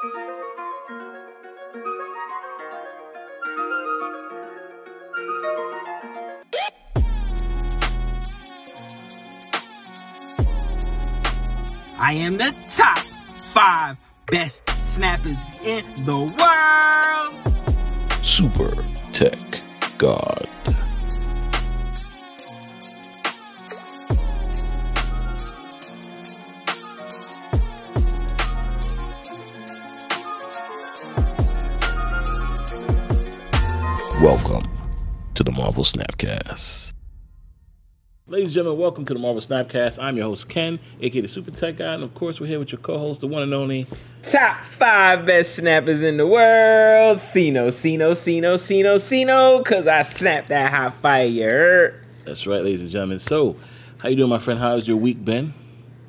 I am the top five best snappers in the world. Super Tech God. The Marvel Snapcast. Ladies and gentlemen, welcome to the Marvel Snapcast. I'm your host, Ken, aka the Super Tech Guy, and of course, we're here with your co host, the one and only. Top five best snappers in the world. Sino, Sino, Sino, Sino, Sino, cause I snapped that hot fire. That's right, ladies and gentlemen. So, how you doing, my friend? How's your week been?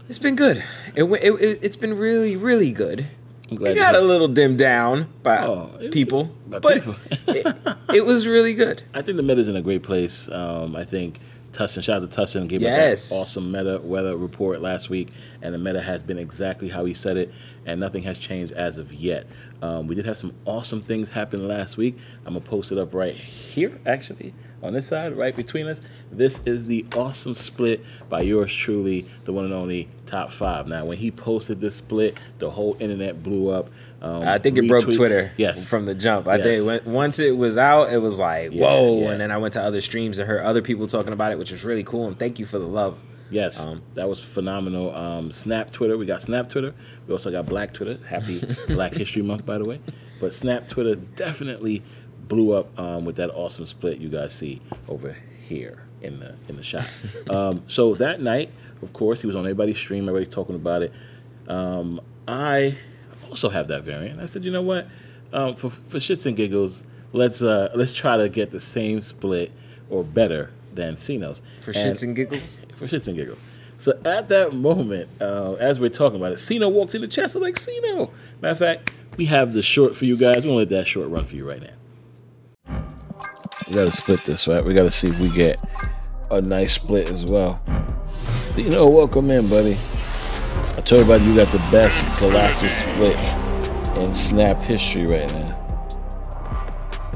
It's been good. It, it, it, it's been really, really good. It got a little dimmed down by Oh, people, by but people. it, it was really good. I think the Met is in a great place. Um, I think Tussin, shout out to Tussin, gave Yes. us that awesome meta weather report last week, and the meta has been exactly how he said it, and nothing has changed as of yet. Um, we did have some awesome things happen last week. I'm gonna post it up right here, actually, on this side, right between us. This is the awesome split by yours truly, the one and only top five. Now, when he posted this split, the whole internet blew up. Um, I think it broke Twitter Yes, from the jump. I Yes. think when, once it was out, it was like, Yeah, whoa. yeah. And then I went to other streams and heard other people talking about it, which was really cool. And thank you for the love. Yes, Um, that was phenomenal. Um, Snap Twitter, we got Snap Twitter. We also got Black Twitter. Happy Black History Month, by the way. But Snap Twitter definitely blew up um, with that awesome split you guys see over here in the in the shot. um, so that night, of course, he was on everybody's stream. Everybody's talking about it. Um, I also have that variant. I said, you know what? Um, for for shits and giggles, let's uh, let's try to get the same split or better than Sino's. For shits and giggles? For shits and giggles. So at that moment, uh, as we're talking about it, Sino walks in the chest. I'm like, Sino. Matter of fact, we have the short for you guys. We're gonna let that short run for you right now. We gotta split this, right? We gotta see if we get a nice split as well. Sino, welcome in, buddy. I told everybody you got the best Galactus split in Snap history right now.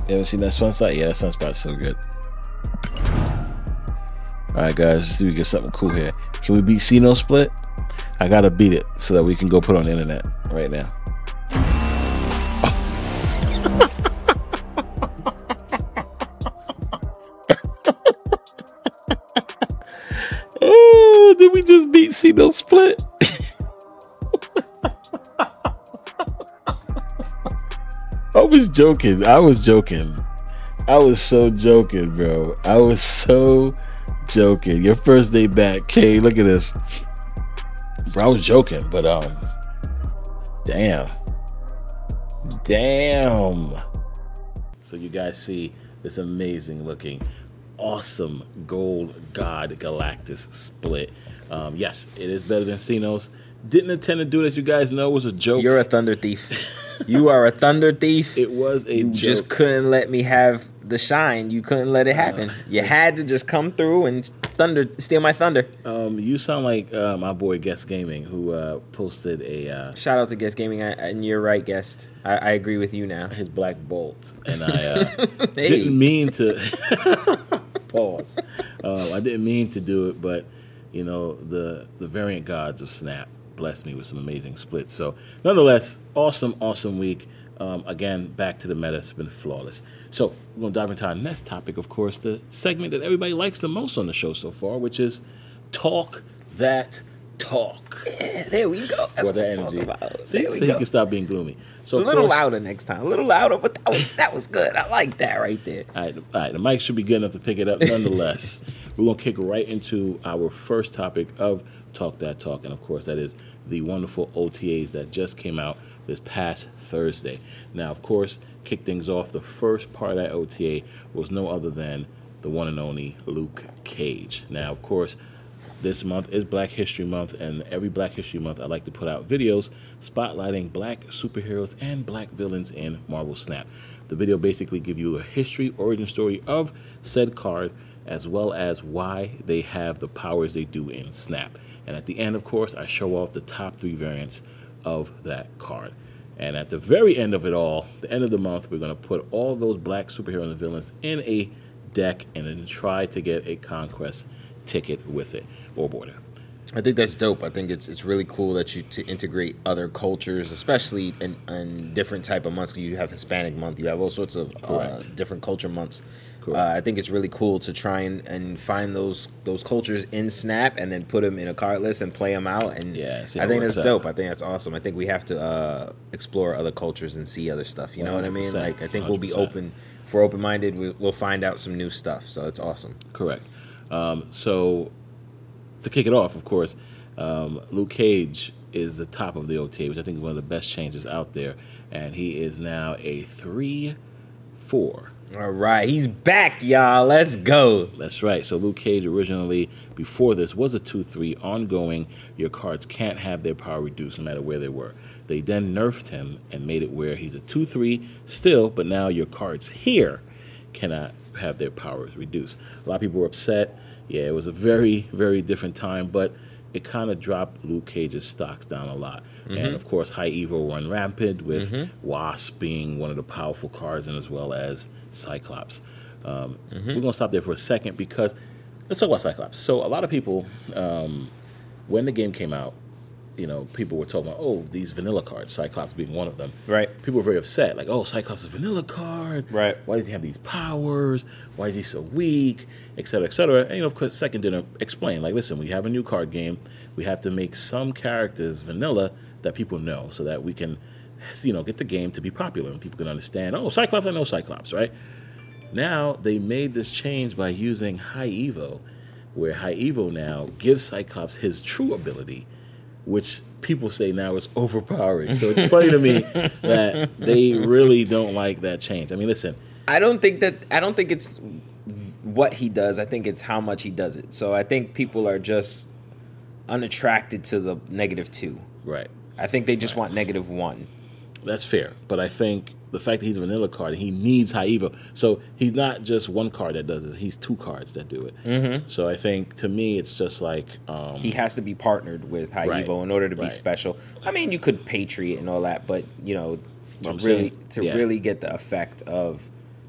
You ever seen that sunspot? Yeah, that sunspot's so good. All right, guys, let's see if we get something cool here. Can we beat Sino Split? I gotta beat it so that we can go put on the internet right now. oh, did we just beat Sino Split? Joking. I was joking. I was so joking, bro. I was so joking. Your first day back, K. Look at this, bro. I was joking, but um, damn, damn. So you guys see this amazing looking, awesome gold god Galactus split. Um, yes, it is better than Sino's. Didn't intend to do it, as you guys know, it was a joke. You're a thunder thief. you are a thunder thief. it was a you joke. just couldn't let me have the shine. You couldn't let it happen. You had to just come through and thunder, steal my thunder. Um, you sound like uh, my boy Guest Gaming, who uh, posted a uh, Shout out to Guest Gaming, I, and you're right, Guest. I, I agree with you now. his Black Bolt, and I uh, Hey. didn't mean to pause. Um, I didn't mean to do it, but you know the the variant gods of Snap blessed me with some amazing splits. So, nonetheless, awesome, awesome week. Um, again, back to the meta. It's been flawless. So, we're gonna dive into our next topic, of course, the segment that everybody likes the most on the show so far, which is talk that talk. There we go. That's what talking energy. about. See, so go. you can stop being gloomy. So, A little course- louder next time. A little louder, but that was that was good. I like that right there. All right, all right, the mic should be good enough to pick it up. Nonetheless, we're gonna kick right into our first topic of Talk That Talk, and of course, that is the wonderful OTAs that just came out this past Thursday. Now, of course, kick things off. The first part of that OTA was no other than the one and only Luke Cage. Now, of course, this month is Black History Month, and every Black History Month, I like to put out videos spotlighting black superheroes and black villains in Marvel Snap. The video basically give you a history, origin story of said card, as well as why they have the powers they do in Snap. And at the end, of course, I show off the top three variants of that card. And at the very end of it all, the end of the month, we're going to put all those black superheroes and villains in a deck and then try to get a conquest ticket with it or border. I think that's dope. I think it's it's really cool that you to integrate other cultures, especially in, in different type of months. You have Hispanic month, you have all sorts of uh, different culture months. Uh, I think it's really cool to try and, and find those those cultures in Snap and then put them in a card list and play them out. And Yeah, I think that's out. dope. I think that's awesome. I think we have to uh, explore other cultures and see other stuff. You know what I mean? Like I think we'll be open. If we're open minded, we, we'll find out some new stuff. So it's awesome. Correct. Um, so to kick it off, of course, um, Luke Cage is the top of the OTA, which I think is one of the best changes out there, and he is now a three, four. All right, he's back, y'all. Let's go. That's right. So Luke Cage originally, before this, was a 2 3 ongoing. Your cards can't have their power reduced no matter where they were. They then nerfed him and made it where he's a 2 3 still, but now your cards here cannot have their powers reduced. A lot of people were upset. Yeah, it was a very, very different time, but it kind of dropped Luke Cage's stocks down a lot. And of course, High Evo run rampant with Wasp being one of the powerful cards, and as well as Cyclops. Um, We're gonna stop there for a second because let's talk about Cyclops. So a lot of people, um, when the game came out, you know, people were talking about, oh, these vanilla cards, Cyclops being one of them. Right. People were very upset, like, oh, Cyclops is a vanilla card. Right. Why does he have these powers? Why is he so weak? Et cetera, et cetera. And you know, of course, Second Dinner explain. Like, listen, we have a new card game. We have to make some characters vanilla that people know, so that we can, you know, get the game to be popular and people can understand. Oh, Cyclops, I know Cyclops, right? Now they made this change by using High Evo, where High Evo now gives Cyclops his true ability, which people say now is overpowering. So it's funny to me that they really don't like that change. I mean, listen, I don't think that I don't think it's what he does. I think it's how much he does it. So I think people are just unattracted to the negative two. right, I think they just want negative one. that's fair. But I think the fact that he's a vanilla card, he needs High Evo. So he's not just one card that does this; he's two cards that do it. Mm-hmm. So I think to me, it's just like um, He has to be partnered with High Right. Evo in order to be special. I mean, you could Patriot and all that, but you know, to really saying, to yeah. really get the effect of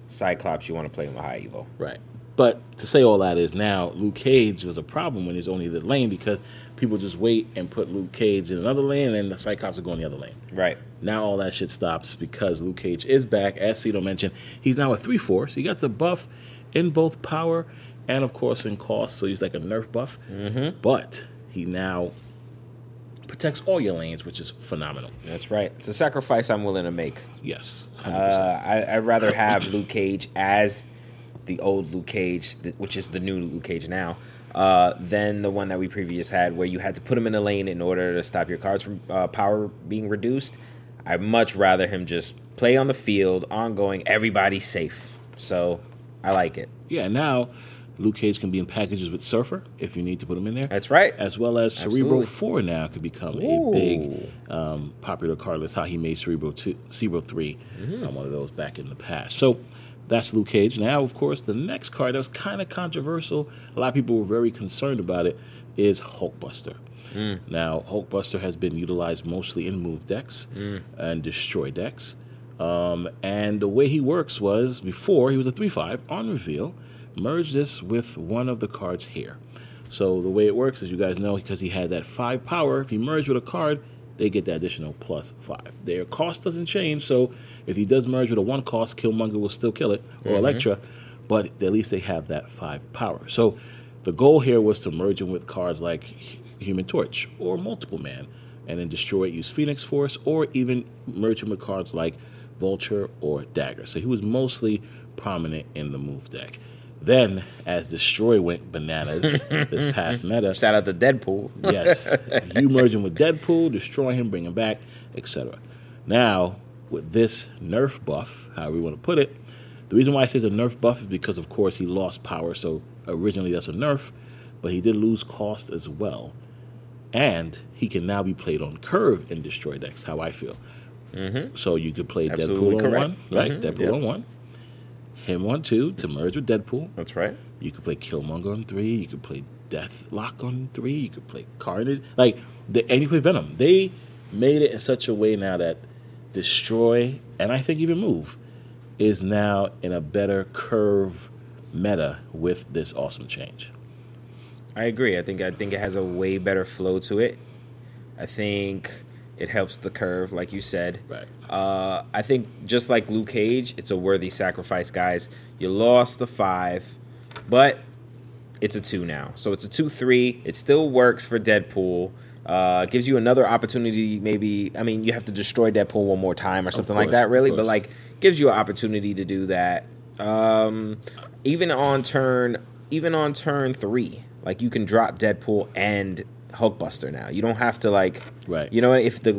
Cyclops, you want to play him with High Evo. Right. But to say all that is now Luke Cage was a problem when he's only the lane because people just wait and put Luke Cage in another lane and the Cyclops are going in the other lane. Right. Now all that shit stops because Luke Cage is back, as Cito mentioned. He's now a 3 4, so he got the buff in both power and, of course, in cost. So he's like a nerf buff. Mm-hmm. But he now protects all your lanes, which is phenomenal. That's right. It's a sacrifice I'm willing to make. Yes. Uh, I, I'd rather have Luke Cage as the old Luke Cage, which is the new Luke Cage now, uh, than the one that we previous had, where you had to put him in a lane in order to stop your cards from uh, power being reduced. I'd much rather him just play on the field, ongoing, everybody's safe. So I like it. yeah, now Luke Cage can be in packages with Surfer if you need to put him in there. That's right. as well as Cerebro Absolutely. 4 now could become a big um, popular card list, how he made Cerebro 2, Cerebro 3, Mm-hmm. um, one of those back in the past. So that's Luke Cage. Now, of course, the next card that was kind of controversial, a lot of people were very concerned about it, is Hulkbuster. Mm. Now, Hulkbuster has been utilized mostly in move decks Mm. and destroy decks. Um, and the way he works was before he was a 3 5 on reveal, merge this with one of the cards here. So the way it works, as you guys know, because he had that 5 power, if he merged with a card, they get the additional plus 5. Their cost doesn't change, so if he does merge with a 1 cost, Killmonger will still kill it, or mm-hmm. Elektra, but at least they have that 5 power. So the goal here was to merge him with cards like Human Torch or Multiple Man, and then destroy it, use Phoenix Force, or even merge him with cards like Vulture or Dagger. So he was mostly prominent in the move deck. Then, as Destroy went bananas this past meta, Shout out to Deadpool. yes, you merge him with Deadpool, destroy him, bring him back, etc. Now, with this nerf buff, however you want to put it, the reason why I say it's a nerf buff is because, of course, he lost power. So originally that's a nerf, but he did lose cost as well. And he can now be played on curve in destroy decks, how I feel. So you could play Absolutely Deadpool on one, right? Mhm, Deadpool yep. on one. Him on two to merge with Deadpool. That's right. You could play Killmonger on three. You could play Deathlok on three. You could play Carnage. Like, the, and you play Venom. They made it in such a way now that destroy, and I think even move, is now in a better curve meta with this awesome change. I agree. I think I think it has a way better flow to it. I think it helps the curve, like you said. Right. Uh, I think just like Luke Cage, it's a worthy sacrifice, guys. You lost the five, but it's a two now, so it's a two three. It still works for Deadpool. Uh, gives you another opportunity. Maybe I mean you have to destroy Deadpool one more time or something like that. Really, but like gives you an opportunity to do that. Um, even on turn, even on turn three, like you can drop Deadpool and Hulkbuster now. You don't have to like, Right. You know, if the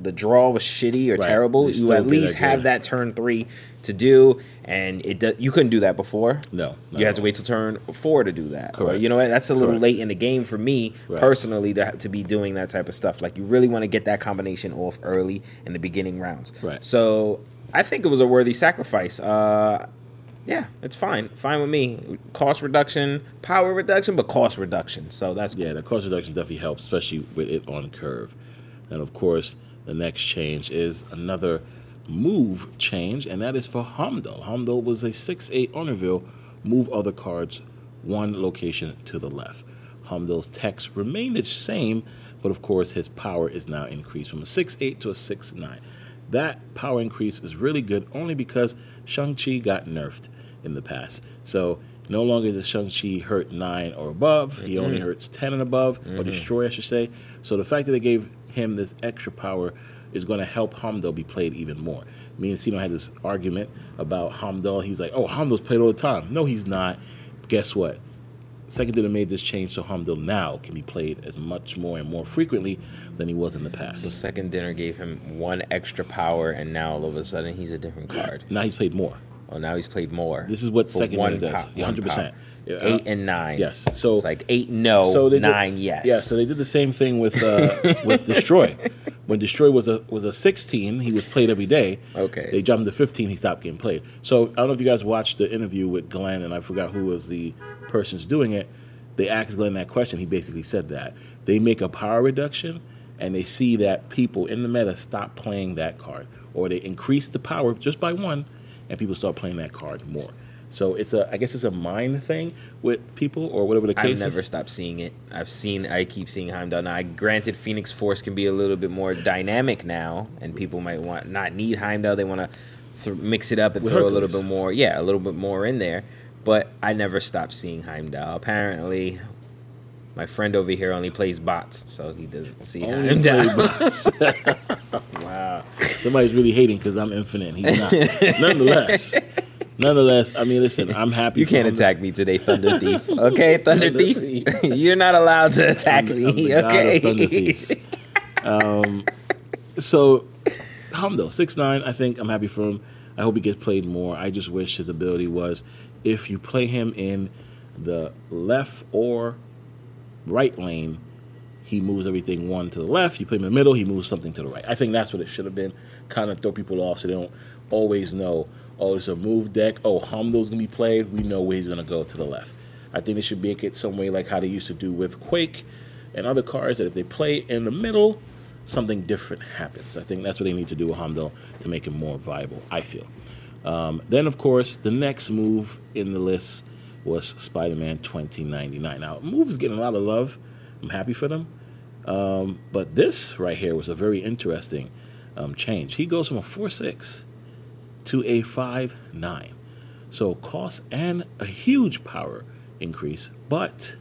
the draw was shitty or Right. terrible, You you at least have that turn three to do, and it do, you couldn't do that before. No, you had to wait till turn four to do that. Or, Correct. you know what? That's a little Correct. late in the game for me Right. personally to to be doing that type of stuff. Like you really want to get that combination off early in the beginning rounds. Right. So I think it was a worthy sacrifice. Uh, yeah, it's fine. Fine with me. Cost reduction, power reduction, but cost reduction. So that's Yeah, the cost reduction definitely helps, especially with it on curve. And of course, the next change is another move change, and that is for Hamdall. Hamdall was a 6 8 on reveal, move other cards one location to the left. Hamdall's text remained the same, but of course, his power is now increased from a 6 8 to a 6 9. That power increase is really good only because Shang-Chi got nerfed in the past. So no longer does Shang-Chi hurt 9 or above. He only mm-hmm. hurts 10 and above, or mm-hmm. destroy, I should say. So the fact that they gave him this extra power is going to help Hamdall be played even more. Me and Sino had this argument about Hamdall. He's like, oh, Hamdall's played all the time. No, he's not. Guess what? Second Dinner made this change so Hamdall now can be played as much more and more frequently than he was in the past. the second dinner gave him one extra power, and now all of a sudden he's a different card. Now he's played more. Oh, now he's played more. This is what second dinner does. one 100%. power. Yeah, uh, Eight and nine. Yes. So it's like eight no, did- nine yes. Yeah, so they did the same thing with uh, with Destroy. When Destroy was a was a 16, he was played every day. Okay. They jumped to 15, he stopped getting played. So I don't know if you guys watched the interview with Glenn, and I forgot who was the person's doing it. They asked Glenn that question. He basically said that they make a power reduction, and they see that people in the meta stop playing that card, or they increase the power just by one, and people start playing that card more. So it's a, I guess it's a mind thing with people, or whatever the case. I've never is. stopped seeing it. I've seen. I keep seeing Heimdall. Now, I granted, Phoenix Force can be a little bit more dynamic now, and people might want not need Heimdall. They want to th- mix it up and With throw a little bit more. Yeah, a little bit more in there. But I never stopped seeing Heimdall. Apparently, my friend over here only plays bots, so he doesn't see Only Heimdall. wow. Somebody's really hating because I'm infinite. He's not. nonetheless, nonetheless, I mean, listen, I'm happy. You can't attack me today, Thunder Thief. Okay, Thunder Thunder Thief. Thief. You're not allowed to attack I'm me. I'm the god of okay. Thunder Thieves. Um, so, Hamdo, six nine. I think I'm happy for him. I hope he gets played more. I just wish his ability was if you play him in the left or right lane, he moves everything one to the left. You play him in the middle, he moves something to the right. I think that's what it should have been. Kind of throw people off so they don't always know. Oh, it's a move deck. Oh, Hamdo's gonna be played. We know where he's gonna go to the left. I think they should make it some way like how they used to do with Quake and other cards that if they play in the middle, something different happens. I think that's what they need to do with Hamdo to make him more viable. I feel. Um, then, of course, the next move in the list was Spider-Man 2099. Now, move is getting a lot of love. I'm happy for them. Um, but this right here was a very interesting um, change. He goes from a 4-6 to a 5-9. So cost and a huge power increase, but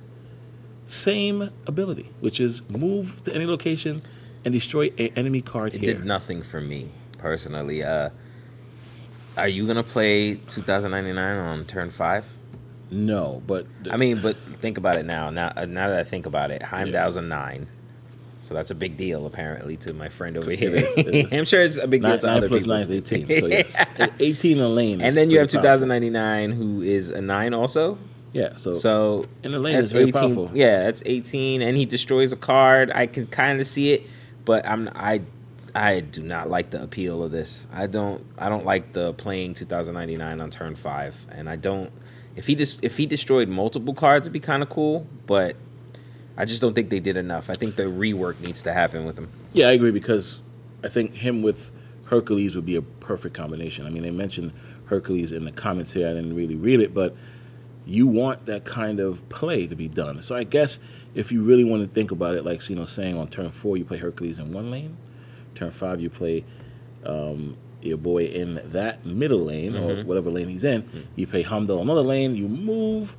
same ability, which is move to any location and destroy an enemy card It here. did nothing for me personally. Uh, are you gonna play 2099 on turn five? No, but I mean, but think about it now. Now, uh, now that I think about it, Heimdall's a nine, so that's a big deal apparently to my friend over here. is, it is. I'm sure it's a big deal nine, to nine other plus people. nine is 18. So yes, 18 a lane. and then you have powerful. 2099, who is a nine also. Yeah, so, So in the lane that's is very 18. powerful. Yeah, that's 18, and he destroys a card. I can kind of see it, but I'm I I do not like the appeal of this. I don't I don't like the playing 2099 on turn five, and I don't. If he just if he destroyed multiple cards, it'd be kind of cool, but I just don't think they did enough. I think the rework needs to happen with him. yeah, I agree because I think him with Hercules would be a perfect combination. I mean, they mentioned Hercules in the comments here. I didn't really read it, but you want that kind of play to be done. So I guess if you really want to think about it, like you know, saying on turn four you play Hercules in one lane, turn five you play um, your boy in that middle lane or whatever lane he's in. You play Hamdal another lane. You move 49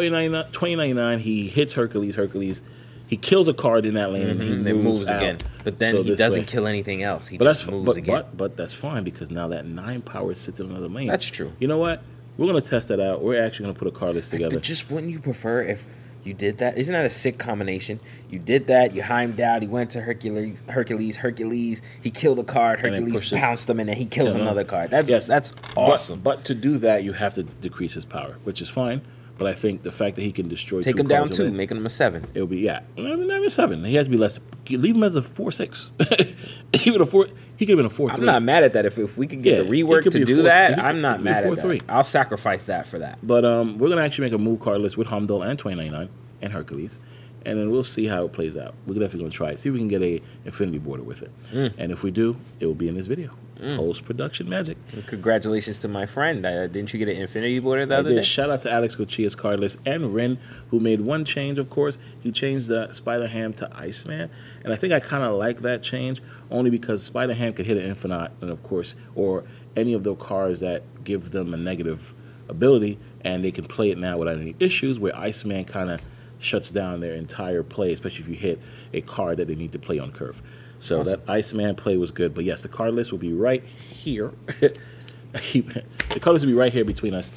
2099. He hits Hercules. Hercules. He kills a card in that lane and he Mhm, then moves, moves out. again. But then So he doesn't way- kill anything else. He but just moves but, again. but but that's fine because now that nine power sits in another lane. That's true. You know what? We're gonna test that out. We're actually gonna put a card list together. But just wouldn't you prefer if you did that? Isn't that a sick combination? You did that. You heimed out. He went to Hercules. Hercules. Hercules. He killed a card. Hercules pounced him, and then he kills another card. That's Yes. that's But- awesome. But, to do that, you have to decrease his power, which is fine. But I think the fact that he can destroy Take him down two, making him a seven. It'll be yeah, not even not even seven. He has to be less. Leave him as a four six. even a four. He could have been a four. I'm three. not mad at that. If, if we could get Yeah, the rework to do four- that, I'm not could be a mad at four that. three. I'll sacrifice that for that. But um, we're gonna actually make a move card list with Hamdol and 2099 and Hercules, and then we'll see how it plays out. We're definitely gonna try it. See if we can get a infinity border with it. Mm. And if we do, it will be in this video. Post production magic. Congratulations to my friend. Uh, didn't you get an infinity border the I other did. day? Shout out to Alex Gochia's card list and Ren, who made one change, of course. He changed the Spider Ham to Iceman. And I think I kind of like that change only because Spider Ham could hit an infinite, and of course, or any of the cards that give them a negative ability, and they can play it now without any issues, where Iceman kind of shuts down their entire play, especially if you hit a card that they need to play on curve. So Awesome. that Iceman play was good. But yes, the card list will be right here. The card list will be right here between us.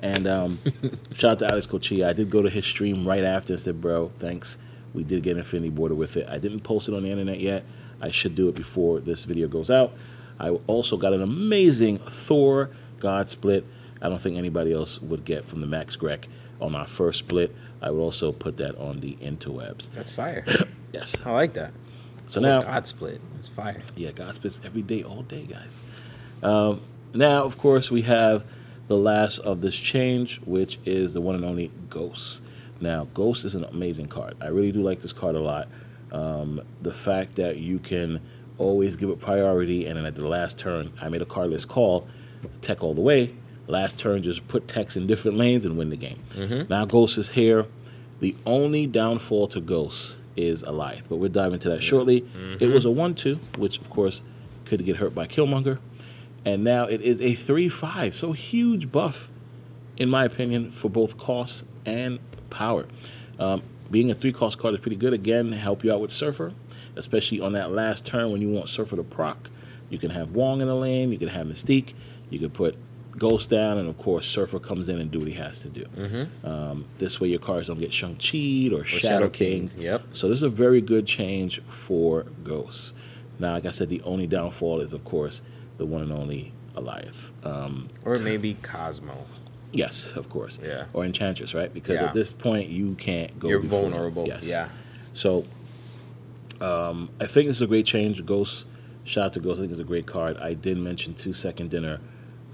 And um, shout out to Alex Cochia. I did go to his stream right after and said, bro, thanks. We did get Infinity Border with it. I didn't post it on the internet yet. I should do it before this video goes out. I also got an amazing Thor God split. I don't think anybody else would get from the Max Grek on our first split. I would also put that on the interwebs. That's fire. Yes. I like that. So Oh, now, God split. That's fire. yeah, God splits every day, all day, guys. Um, now, of course, we have the last of this change, which is the one and only Ghost. Now, Ghost is an amazing card. I really do like this card a lot. Um, the fact that you can always give it priority, and then at the last turn, I made a cardless call, tech all the way. Last turn, just put techs in different lanes and win the game. Mm-hmm. Now, Ghost is here. The only downfall to Ghost is Alioth, but we'll dive into that mm-hmm. shortly. It was a mm-hmm. 1 2, which, of course, could get hurt by Killmonger. And now it is a 3 5. So, huge buff, in my opinion, for both cost and power. Um, being a three cost card is pretty good. Again, help you out with Surfer, especially on that last turn when you want Surfer to proc. You can have Wong in the lane, you can have Mystique, you can put Ghost down, and of course, Surfer comes in and do what he has to do. Um, this way, your cards don't get Shang-Chi or, Shadow, Shadow King. King, yep. So, this is a very good change for Ghosts. Now, like I said, the only downfall is, of course, the one and only Alioth. Um, Or maybe Cosmo. Yes, of course. Yeah. Or Enchantress, right? Because Yeah. at this point you can't go. You're them. vulnerable. Yes. Yeah. So, um, I think this is a great change. Ghost, shout out to Ghost. I think it's a great card. I did mention two second dinner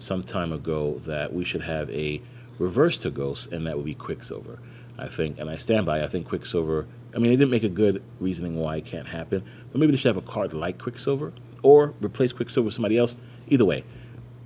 some time ago that we should have a reverse to Ghost, and that would be Quicksilver. I think, and I stand by. I think Quicksilver. I mean, they didn't make a good reasoning why it can't happen, but maybe they should have a card like Quicksilver or replace Quicksilver with somebody else. Either way,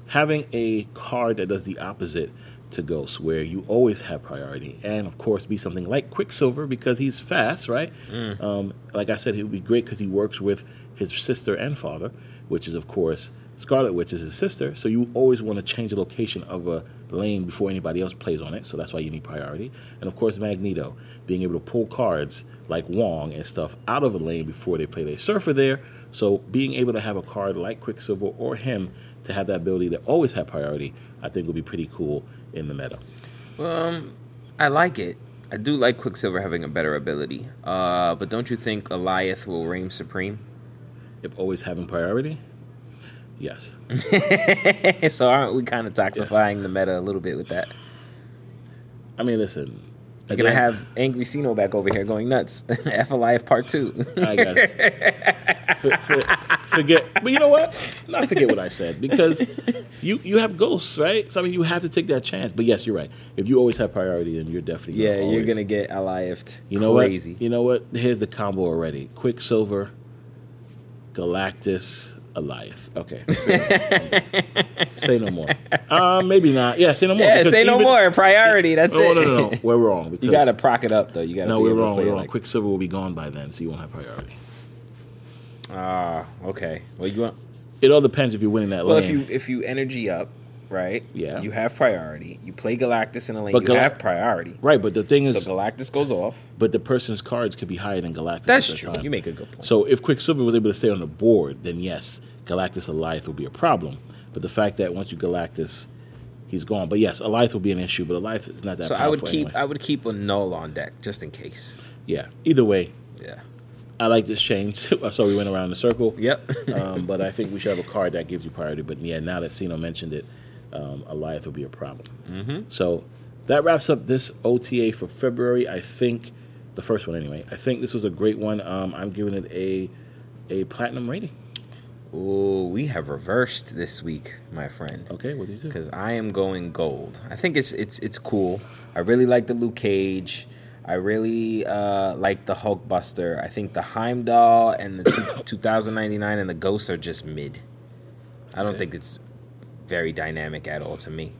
having a card that does the opposite to Ghost, where you always have priority, and of course, be something like Quicksilver because he's fast, right? Um, like I said, it would be great because he works with his sister and father, which is, of course, Scarlet Witch is his sister. So you always want to change the location of a lane before anybody else plays on it. So that's why you need priority. And of course, Magneto, being able to pull cards like Wong and stuff out of a lane before they play their surfer there. So being able to have a card like Quicksilver or him to have that ability to always have priority, I think would be pretty cool in the meta. Um, I like it. I do like Quicksilver having a better ability. Uh, but don't you think Alioth will reign supreme? If always having priority, yes. so aren't we kind of toxifying the meta a little bit with that? I mean, listen. You're gonna have Angry Sino back over here going nuts. F Alioth Part Two. I guess. For- for- forget, but you know what? Not forget what I said because you you have ghosts, right? So I mean, you have to take that chance. But yes, you're right. If you always have priority, then you're definitely yeah, you're gonna get Alioth. You know crazy. what? You know what? Here's the combo already: Quicksilver, Galactus, Alioth. Okay. say no more. Uh, maybe not. Yeah, say no more. Yeah, say no even- more. Priority. That's No, it. no, no, no. We're wrong. Because you got to proc it up though. You got to. No, we're wrong. We're wrong. like- Quicksilver will be gone by then, so you won't have priority. Ah, okay. Well, you want. It all depends if you're winning that Well, lane. if you if you energy up, right? Yeah. You have priority. You play Galactus in a lane. But you Gal- have priority. right, but the thing So is, Galactus goes off. but the person's cards could be higher than Galactus. That's at that true. time. You make a good point. So if Quicksilver was able to stay on the board, then yes, Galactus Alioth will be a problem. But the fact that once you Galactus, he's gone. But yes, Alioth will be an issue. But Alioth is not that. So I would keep anyway. I would keep a null on deck just in case. yeah. Either way, Yeah. I like this change. so we went around the circle. Yep. um, but I think we should have a card that gives you priority. But yeah, now that Sino mentioned it, um, Alioth will be a problem. Mm-hmm. So that wraps up this OTA for February. I think the first one anyway. I think this was a great one. Um, I'm giving it a a platinum rating. Ooh, we have reversed this week, my friend. Okay, what do you do? Because I am going gold. I think it's it's it's cool. I really like the Luke Cage. I really uh, like the Hulkbuster. I think the Heimdall and the two, 2099 and the Ghosts are just mid. I don't Okay. think it's very dynamic at all to me.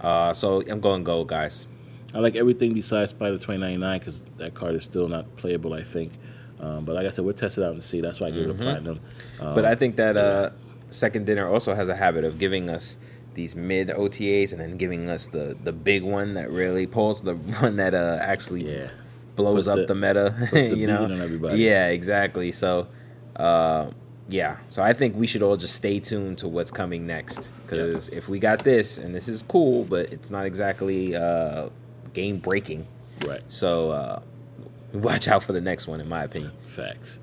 Uh, so I'm going gold, guys. I like everything besides Spider 2099 because that card is still not playable, I think. Um, but like I said, we'll test it out and see. That's why I give it a platinum. Um, But I think that uh, Second Dinner also has a habit of giving us these mid OTAs and then giving us the the big one that really pulls the one that uh, actually yeah, blows up the- the, meta. you know, yeah, exactly. So, uh, yeah. So I think we should all just stay tuned to what's coming next because if we got this and this is cool, but it's not exactly uh, game breaking. right. So uh, watch out for the next one, in my opinion. Facts.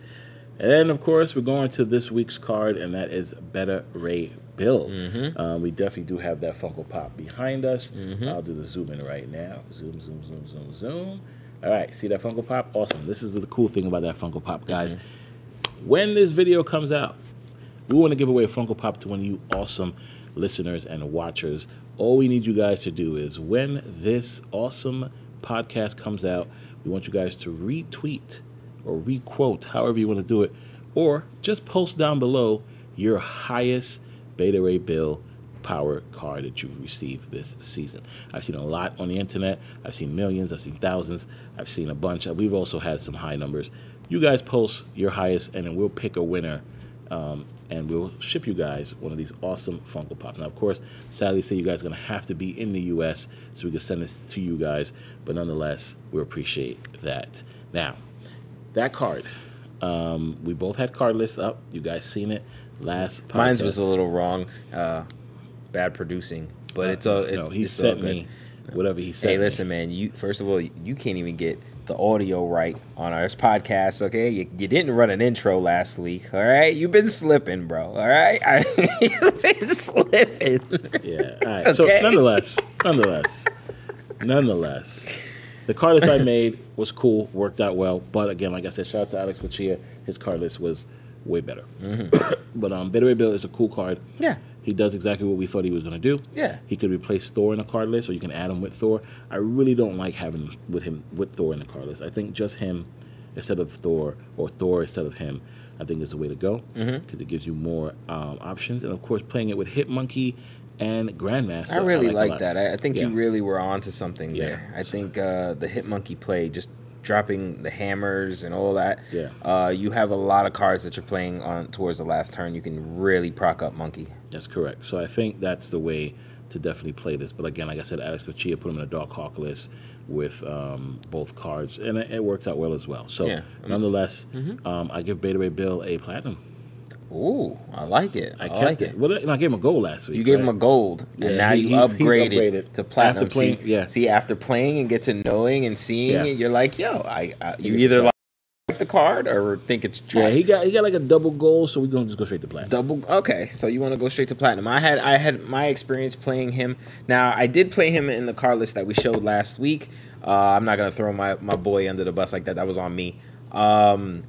And of course, we're going to this week's card, and that is Beta Ray Bill. Mm-hmm. Um, we definitely do have that Funko Pop behind us. I'll do the zoom in right now. Zoom, zoom, zoom, zoom, zoom. All right, see that Funko Pop? Awesome. This is the cool thing about that Funko Pop, guys. When this video comes out, we want to give away a Funko Pop to one of you awesome listeners and watchers. All we need you guys to do is when this awesome podcast comes out, we want you guys to retweet or requote, however you want to do it, or just post down below your highest Beta Ray Bill power card that you've received this season. I've seen a lot on the internet. I've seen millions. I've seen thousands. I've seen a bunch. We've also had some high numbers. You guys post your highest, and then we'll pick a winner, um, and we'll ship you guys one of these awesome Funko Pops. Now, of course, sadly, say you guys are going to have to be in the U.S. so we can send this to you guys, but nonetheless, we appreciate that. Now, that card. Um, we both had card lists up. You guys seen it last. Podcast. Mine's was a little wrong, uh, bad producing, but it's all. It's, no, he it's sent me whatever he sent. Hey, me. listen, man. You first of all, you can't even get the audio right on our podcast. Okay, you, you didn't run an intro last week. All right, you've been slipping, bro. All right, I, you've been slipping. Yeah. All right. So nonetheless, nonetheless, nonetheless, the card list I made was cool, worked out well. But again, like I said, shout out to Alex Machia. His card list was way better. but um, Beta Ray Bill is a cool card. Mm-hmm. Yeah. He does exactly what we thought he was going to do. Yeah. He could replace Thor in a card list, or you can add him with Thor. I really don't like having with him with Thor in the card list. I think just him instead of Thor, or Thor instead of him, I think is the way to go because Mm-hmm. it gives you more um, options. And of course, playing it with Hit Monkey and Grandmaster. I really a like, lot. that. I, I think you really were onto something Yeah. there. I think uh, the Hitmonkey play, just dropping the hammers and all that. Yeah. Uh, you have a lot of cards that you're playing on towards the last turn. You can really proc up Monkey. That's correct. So I think that's the way to definitely play this. But again, like I said, Alex Cochia put him in a Dark Hawk list with um, both cards, and it, it works out well as well. So Yeah. Mm-hmm. nonetheless, um, I give Beta Ray Bill a platinum. Ooh, I like it. I, I, like it. it. Well, I gave him a gold last week. You gave right? him a gold, Yeah, and now he- you he's- he's upgraded, upgraded. to platinum. After playing- see, yeah. see, after playing and get to knowing and seeing Yeah. it, you're like, yo, I, I you either like the card or think it's trash. Yeah, he got he got like a double gold, so we're gonna just go straight to platinum. Double. Okay, so you want to go straight to platinum? I had I had my experience playing him. Now I did play him in the card list that we showed last week. Uh, I'm not gonna throw my my boy under the bus like that. That was on me. Um,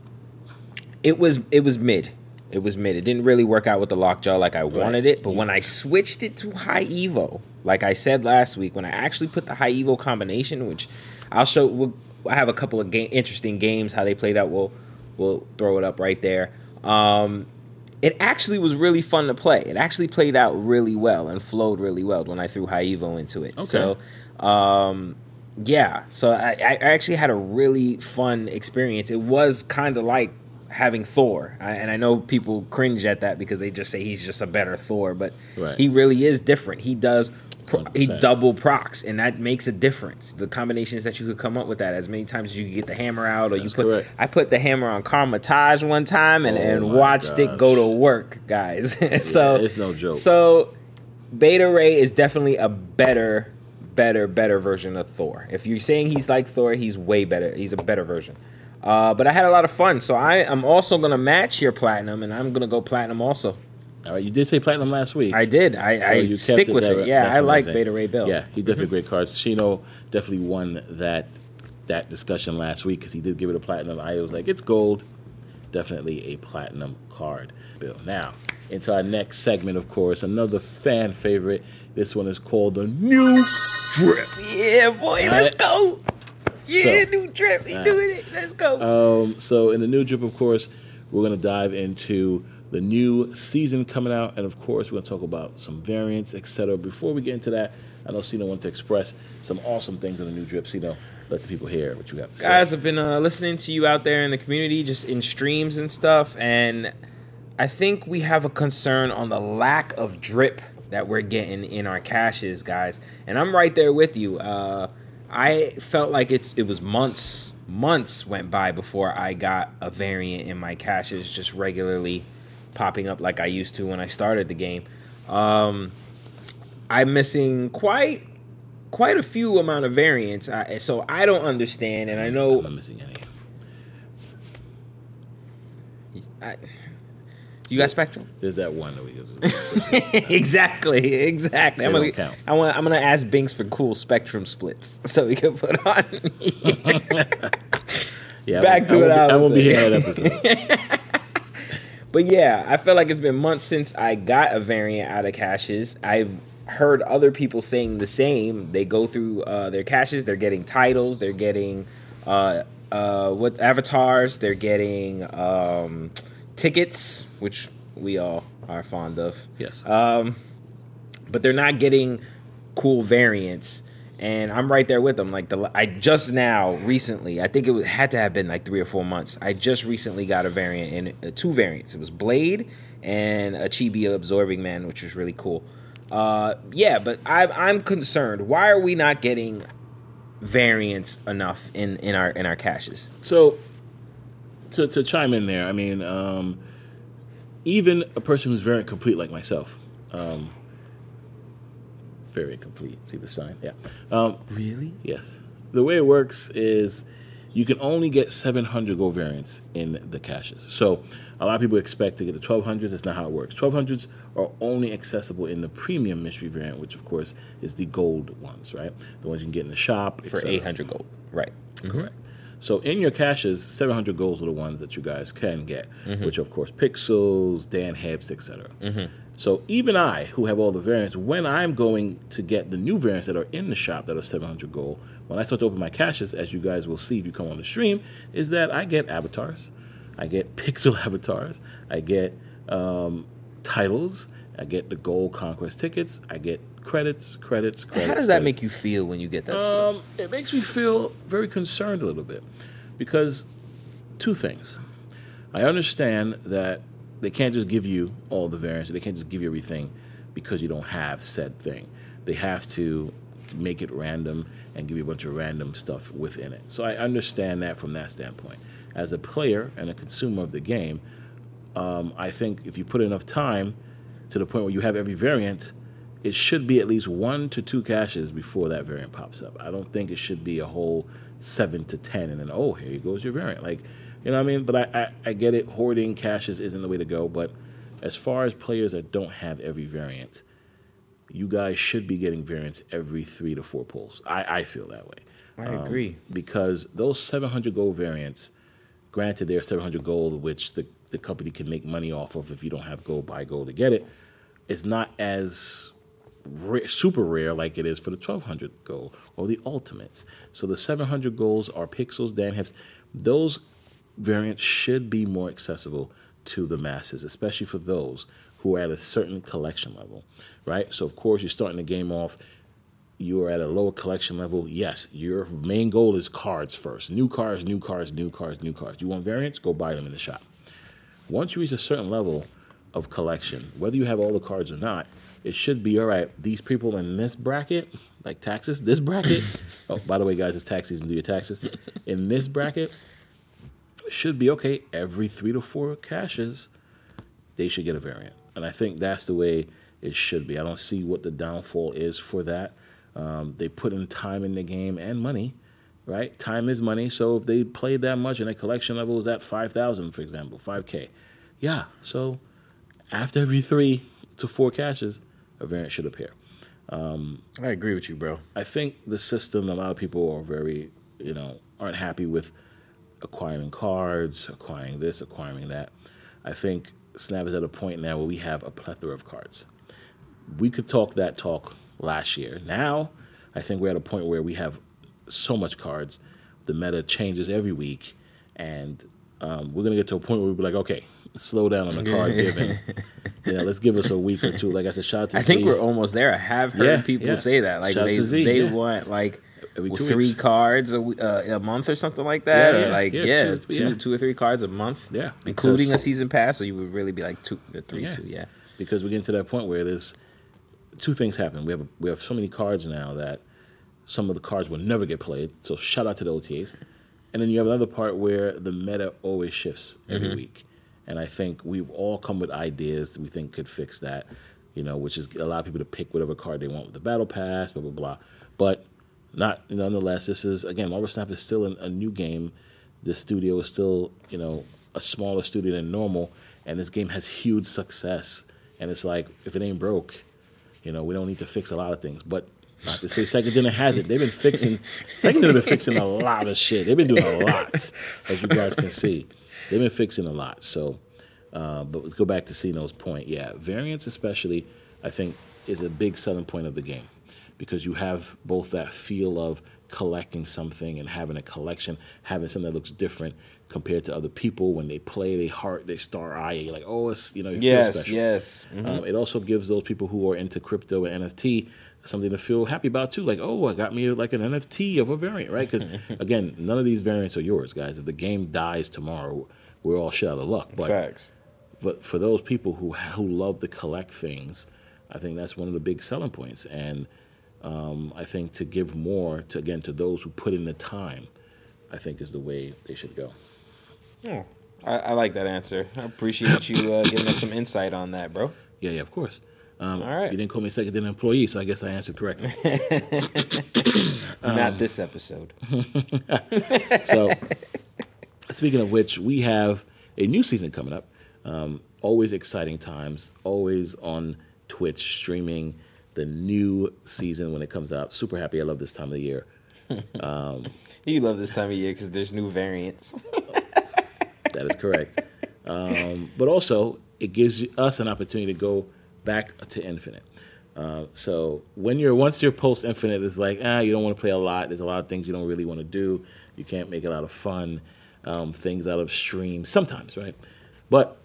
it was it was mid. It was mid. It didn't really work out with the lockjaw like I wanted it. But when I switched it to high evo, like I said last week, when I actually put the high evo combination, which I'll show, we'll, I have a couple of interesting games how they played out. We'll we'll throw it up right there. Um, it actually was really fun to play. It actually played out really well and flowed really well when I threw High Evo into it. So, um, yeah. So I, I actually had a really fun experience. It was kind of like having Thor, I, and I know people cringe at that because they just say he's just a better Thor, but Right. he really is different. He does. pro- He double procs, and that makes a difference. The combinations that you could come up with that, as many times as you could get the hammer out, or That's you put. correct. I put the hammer on Karmatage one time and, Oh and watched it go to work, guys. so it's no joke. So Beta Ray is definitely a better, better, better version of Thor. If you're saying he's like Thor, he's way better. He's a better version. Uh, but I had a lot of fun, so I am also gonna match your platinum, and I'm gonna go platinum also. All right, you did say platinum last week. I did. I, So I stick with that- it. Yeah, I like. Beta Ray Bill. Yeah, he definitely great cards. Chino definitely won that that discussion last week because he did give it a platinum. I was like, it's gold. Definitely a platinum card. Bill. Now into our next segment, of course, another fan favorite. This one is called the new drip. Yeah, boy, let's go. Yeah, So- new drip. We doing it. Let's go. Um, so in the new drip, of course, we're going to dive into the new season coming out, and of course, we're going to talk about some variants, etc. Before we get into that, I know Cino wants to express some awesome things in the new drip. Cino, let the people hear what you have to say. guys i've been uh, listening to you out there in the community just in streams and stuff and i think we have a concern on the lack of drip that we're getting in our caches guys and i'm right there with you uh, i felt like it's it was months months went by before i got a variant in my caches just regularly popping up like i used to when i started the game um, i'm missing quite quite a few amount of variants I, so i don't understand and i know I'm not missing any. I, you got Spectrum? There's that one that we use. exactly, exactly. I'm gonna, count. I want, I'm gonna ask Binks for cool Spectrum splits so we can put on. Yeah, Back to won't what I I was won't be here that episode. but yeah, I feel like it's been months since I got a variant out of caches. I've heard other people saying the same. They go through uh, their caches. They're getting titles. They're getting uh, uh, what avatars. They're getting um, tickets, which we all are fond of. yes. Um, but they're not getting cool variants. And I'm right there with them. Like the I just now recently, I think it was, had to have been like three or four months. I just recently got a variant in uh, two variants. It was Blade and a Chibi Absorbing Man, which was really cool. Uh, yeah, but I, I'm concerned. Why are we not getting variants enough in, in our in our caches? So, to, to chime in there, I mean, um, even a person who's very complete like myself, um, very complete. See the sign? Yeah. Um, Really? yes. The way it works is you can only get 700 gold variants in the caches. So a lot of people expect to get the 1200s. That's not how it works. 1200s are only accessible in the premium mystery variant, which of course is the gold ones, right? The ones you can get in the shop For 800 gold. Right. Correct. So in your caches, 700 goals are the ones that you guys can get, Mm-hmm. which are, of course pixels, Dan Hipps, etc. So even I, who have all the variants, when I'm going to get the new variants that are in the shop that are 700 gold, when I start to open my caches, as you guys will see if you come on the stream, is that I get avatars, I get pixel avatars, I get um, titles, I get the gold conquest tickets, I get credits, credits, credits. How does that credits. make you feel when you get that stuff? Um, it makes me feel very concerned a little bit because two things. I understand that they can't just give you all the variants, they can't just give you everything because you don't have said thing. They have to make it random and give you a bunch of random stuff within it. So I understand that from that standpoint. As a player and a consumer of the game, um, I think if you put enough time to the point where you have every variant, it should be at least one to two caches before that variant pops up. I don't think it should be a whole seven to ten and then oh here goes your variant. Like you know what I mean? But I, I, I get it, hoarding caches isn't the way to go. But as far as players that don't have every variant, you guys should be getting variants every three to four pulls. I, I feel that way. I Um, agree. because those 700 gold variants, granted they're 700 gold, which the, the company can make money off of if you don't have gold, buy gold to get it, it's not as ra- super rare like it is for the 1200 gold or the ultimates. So the 700 golds are pixels, Dan Hipps. Those variants should be more accessible to the masses, especially for those who are at a certain collection level, right? So, of course, you're starting the game off. You are at a lower collection level. Yes, your main goal is cards first. New cards, new cards, new cards, new cards. You want variants? Go buy them in the shop. Once you reach a certain level of collection, whether you have all the cards or not, it should be all right. These people in this bracket, like taxes, this bracket. oh, by the way, guys, it's tax season. Do your taxes. In this bracket, should be okay. Every three to four caches, they should get a variant, and I think that's the way it should be. I don't see what the downfall is for that. Um, they put in time in the game and money, right? Time is money. So if they played that much and their collection level was at five thousand, for example, five k, yeah. So after every three to four caches, a variant should appear. I agree with you, bro. I think the system, a lot of people are very, you know, aren't happy with acquiring cards, acquiring this, acquiring that. I think Snap is at a point now where we have a plethora of cards. We could talk that talk last year. Now, I think we're at a point where we have so much cards. The meta changes every week, and um, we're gonna get to a point where we'll be like, okay, slow down on the card giving. yeah, let's give us a week or two. Like I said, shout out to I think we're almost there. I have heard Yeah, people yeah. say that. Like Shout they to Z, they yeah. want like three weeks. cards a, uh, a month or something like that. Yeah, or like yeah, two- two, yeah. two or three cards a month. Yeah, including because- a season pass. So you would really be like two or three, Yeah. two. Yeah. because we're getting to that point where there's two things happen. We have we have so many cards now that some of the cards will never get played. So shout out to the OTAs. And then you have another part where the meta always shifts every week. And I think we've all come with ideas that we think could fix that, you know, which is allow people to pick whatever card they want with the battle pass, blah blah blah. But not nonetheless, this is again Marvel Snap is still an, a new game. The studio is still, you know, a smaller studio than normal, and this game has huge success. And it's like if it ain't broke, you know, we don't need to fix a lot of things. But not to say Second Dinner has it. They've been fixing Second Dinner been fixing a lot of shit. They've been doing a lot, as you guys can see. They've been fixing a lot. So uh, but let's go back to Cino's point. Yeah, variants especially, I think, is a big selling point of the game because you have both that feel of collecting something and having a collection, having something that looks different compared to other people when they play, they heart, they star eye, you're like, oh, it's you know, it feels Yes. special. Yes. Mhm. Um, it also gives those people who are into crypto and NFT something to feel happy about too. Like, oh, I got me like an NFT of a variant, right? Because again, none of these variants are yours, guys. If the game dies tomorrow, we're all shit out of luck. But Facts. but for those people who who love to collect things, I think that's one of the big selling points. And um, I think to give more to again to those who put in the time, I think is the way they should go. Oh, I, I like that answer. I appreciate you uh, giving us some insight on that, bro. Yeah, yeah, of course. Um, All right. You didn't call me a second dinner employee, so I guess I answered correctly. Um, Not this episode. so, speaking of which, we have a new season coming up. Um, always exciting times. Always on Twitch streaming the new season when it comes out. Super happy. I love this time of the year. You love this time of year because there's new variants. That is correct. um, but also, it gives us an opportunity to go back to Infinite. Uh, so when you're once you're post Infinite, it's like ah, you don't want to play a lot. There's a lot of things you don't really want to do. You can't make a lot of fun um, things out of stream sometimes, right? But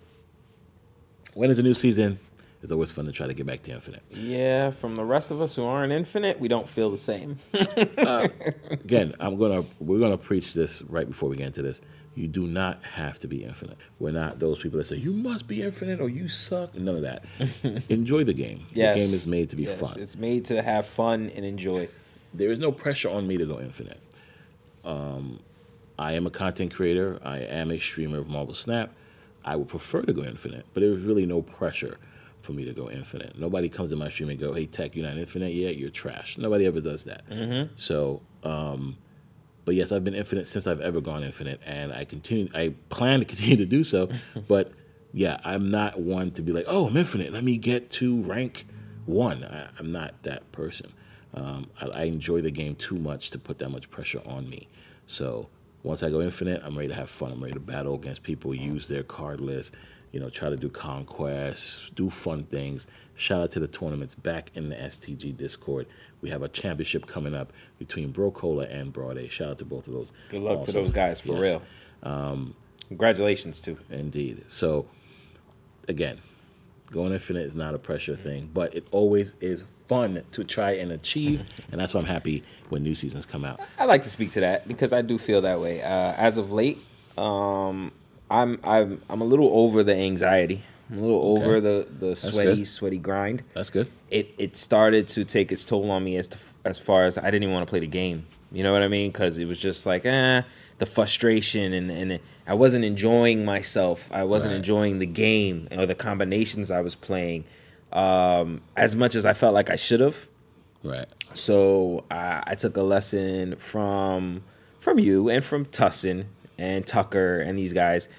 when it's a new season, it's always fun to try to get back to Infinite. Yeah, from the rest of us who aren't infinite, we don't feel the same. Again, I'm gonna we're gonna preach this right before we get into this. You do not have to be infinite. We're not those people that say you must be infinite or you suck. None of that. Enjoy the game. Yes. The game is made to be Yes, fun. It's made to have fun and enjoy. There is no pressure on me to go infinite. Um, I am a content creator. I am a streamer of Marvel Snap. I would prefer to go infinite, but there's really no pressure for me to go infinite. Nobody comes to my stream and go, "Hey, Tech, you're not infinite yet. You're trash." Nobody ever does that. So, um, but yes, I've been infinite since I've ever gone infinite, and I continue. I plan to continue to do so. but yeah, I'm not one to be like, "Oh, I'm infinite. Let me get to rank one." I, I'm not that person. Um, I, I enjoy the game too much to put that much pressure on me. So once I go infinite, I'm ready to have fun. I'm ready to battle against people, use their card list, you know, try to do conquests, do fun things. Shout out to the tournaments back in the STG Discord. We have a championship coming up between Brocola and Broad Shout out to both of those. Good luck to those guys for Yes, real. Um, Congratulations too. Indeed. So again, going infinite is not a pressure thing, but it always is fun to try and achieve, and that's why I'm happy when new seasons come out. I like to speak to that because I do feel that way. Uh, as of late, um, I'm I'm I'm a little over the anxiety. I'm a little Okay. over the the sweaty sweaty grind. That's good. It it started to take its toll on me as to, as far as I didn't even want to play the game. You know what I mean? Because it was just like eh, the frustration and and I wasn't enjoying myself. I wasn't Right. enjoying the game or the combinations I was playing um, as much as I felt like I should have. Right. So I, I took a lesson from from you and from Tussin and Tucker and these guys.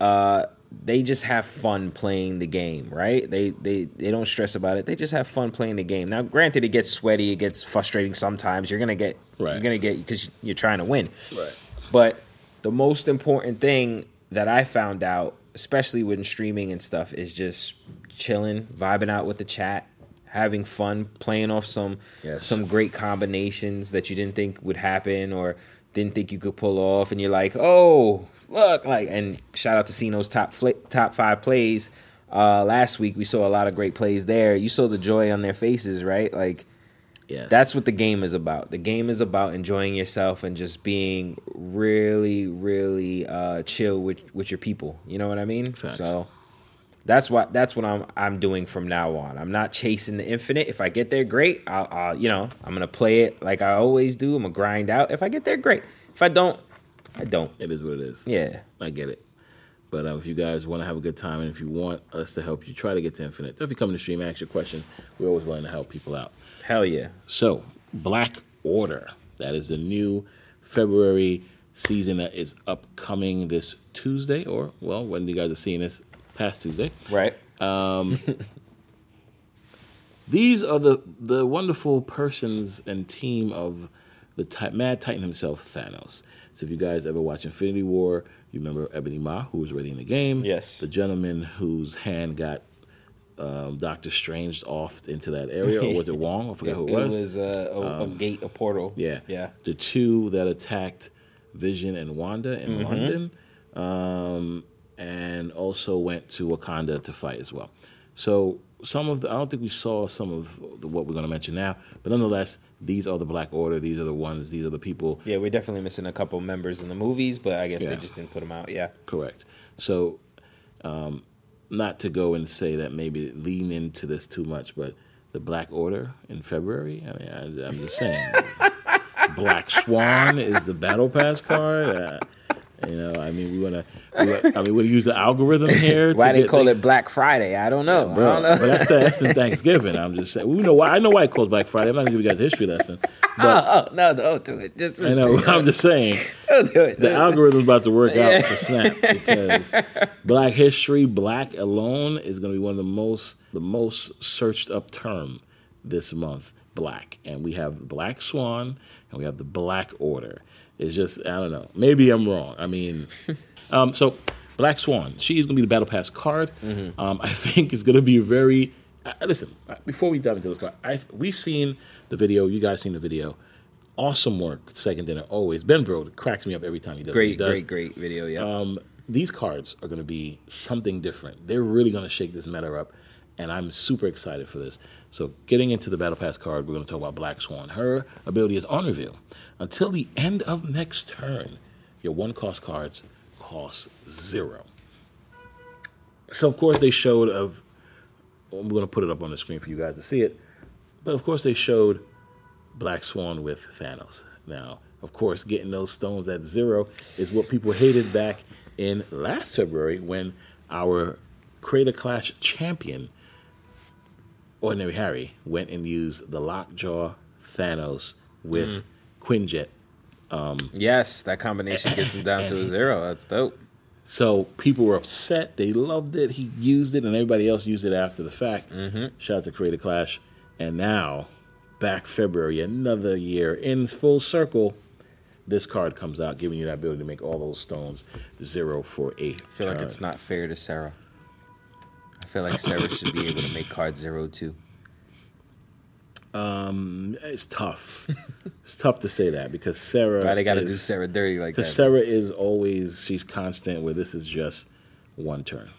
Uh, they just have fun playing the game, right? They they they don't stress about it. They just have fun playing the game. Now, granted, it gets sweaty, it gets frustrating sometimes. You're gonna get Right. you're gonna get because you're trying to win. Right. But the most important thing that I found out, especially when streaming and stuff, is just chilling, vibing out with the chat, having fun, playing off some Yes. some great combinations that you didn't think would happen or didn't think you could pull off, and you're like, oh, look, like, and shout out to Sino's top fl- top five plays. Uh, last week we saw a lot of great plays there. You saw the joy on their faces, right? Like yeah, that's what the game is about. The game is about enjoying yourself and just being really, really uh, chill with with your people. You know what I mean? Facts. So that's what that's what I'm I'm doing from now on. I'm not chasing the infinite. If I get there, great. I'll, I'll you know I'm gonna play it like I always do. I'm gonna grind out. If I get there, great. If I don't, I don't. it is what it is. Yeah. I get it. But uh, if you guys want to have a good time and if you want us to help you try to get to infinite, if you come to the stream and ask your question, we're always willing to help people out. Hell yeah. So, Black Order. That is the new February season that is upcoming this Tuesday, or, well, when you guys are seeing this, past Tuesday. Right. These are the, the wonderful persons and team of the ti- Mad Titan himself, Thanos. So, if you guys ever watch Infinity War, you remember Ebony Maw, who was already in the game. Yes. The gentleman whose hand got um, Doctor Strange off into that area, or was it Wong? I forget who it was. Um, It was a, a, a gate, a portal. Yeah. Yeah. The two that attacked Vision and Wanda in Mm-hmm. London, um, and also went to Wakanda to fight as well. So some of the, I don't think we saw some of the, what we're going to mention now, but nonetheless, these are the Black Order. These are the ones. These are the people. Yeah, we're definitely missing a couple members in the movies, but I guess Yeah. they just didn't put them out. Yeah. Correct. So, um, not to go and say that maybe lean into this too much, but the Black Order in February. I mean, I, I'm just saying. Black Swan is the battle pass card. Uh, you know, I mean, we want to. I mean, we use the algorithm here. Why they call the- it Black Friday? I don't know. I Bro, don't know. but that's the, that's the Thanksgiving. I'm just saying. We know why. I know why it calls Black Friday. I'm not gonna give you guys a history lesson. But oh, oh, no, don't do it. Just I know. I'm just saying. don't do it. the algorithm's about to work Yeah. out for Snap because Black History, Black alone, is going to be one of the most the most searched up term this month. Black, and we have Black Swan, and we have the Black Order. It's just I don't know. Maybe I'm wrong. I mean, um, so Black Swan, she is going to be the Battle Pass card. Um, I think it's going to be very. Uh, listen, uh, before we dive into this card, I we've seen the video. You guys seen the video. Awesome work, second dinner always. Ben Brode cracks me up every time he does. what he great, does. great, great video. Yeah. Um, these cards are going to be something different. They're really going to shake this meta up, and I'm super excited for this. So, getting into the Battle Pass card, we're going to talk about Black Swan. Her ability is on reveal. Until the end of next turn, your one cost cards cost zero. So, of course, they showed of. I'm going to put it up on the screen for you guys to see it. But of course, they showed Black Swan with Thanos. Now, of course, getting those stones at zero is what people hated back in last February when our Creator Clash champion, Ordinary Harry, went and used the Lockjaw Thanos with mm. Quinjet. yes, that combination gets them down to a zero. That's dope. So people were upset. They loved it. He used it, and everybody else used it after the fact. Mm-hmm. Shout out to Creator Clash. And now, back February, another year in full circle, this card comes out, giving you that ability to make all those stones zero for a I feel like it's not fair to Sera. I feel like Sera should be able to make card zero too. It's tough. it's tough to say that because Sera. They got to do Sera dirty like that? Because Sera is always she's constant. Where this is just one turn.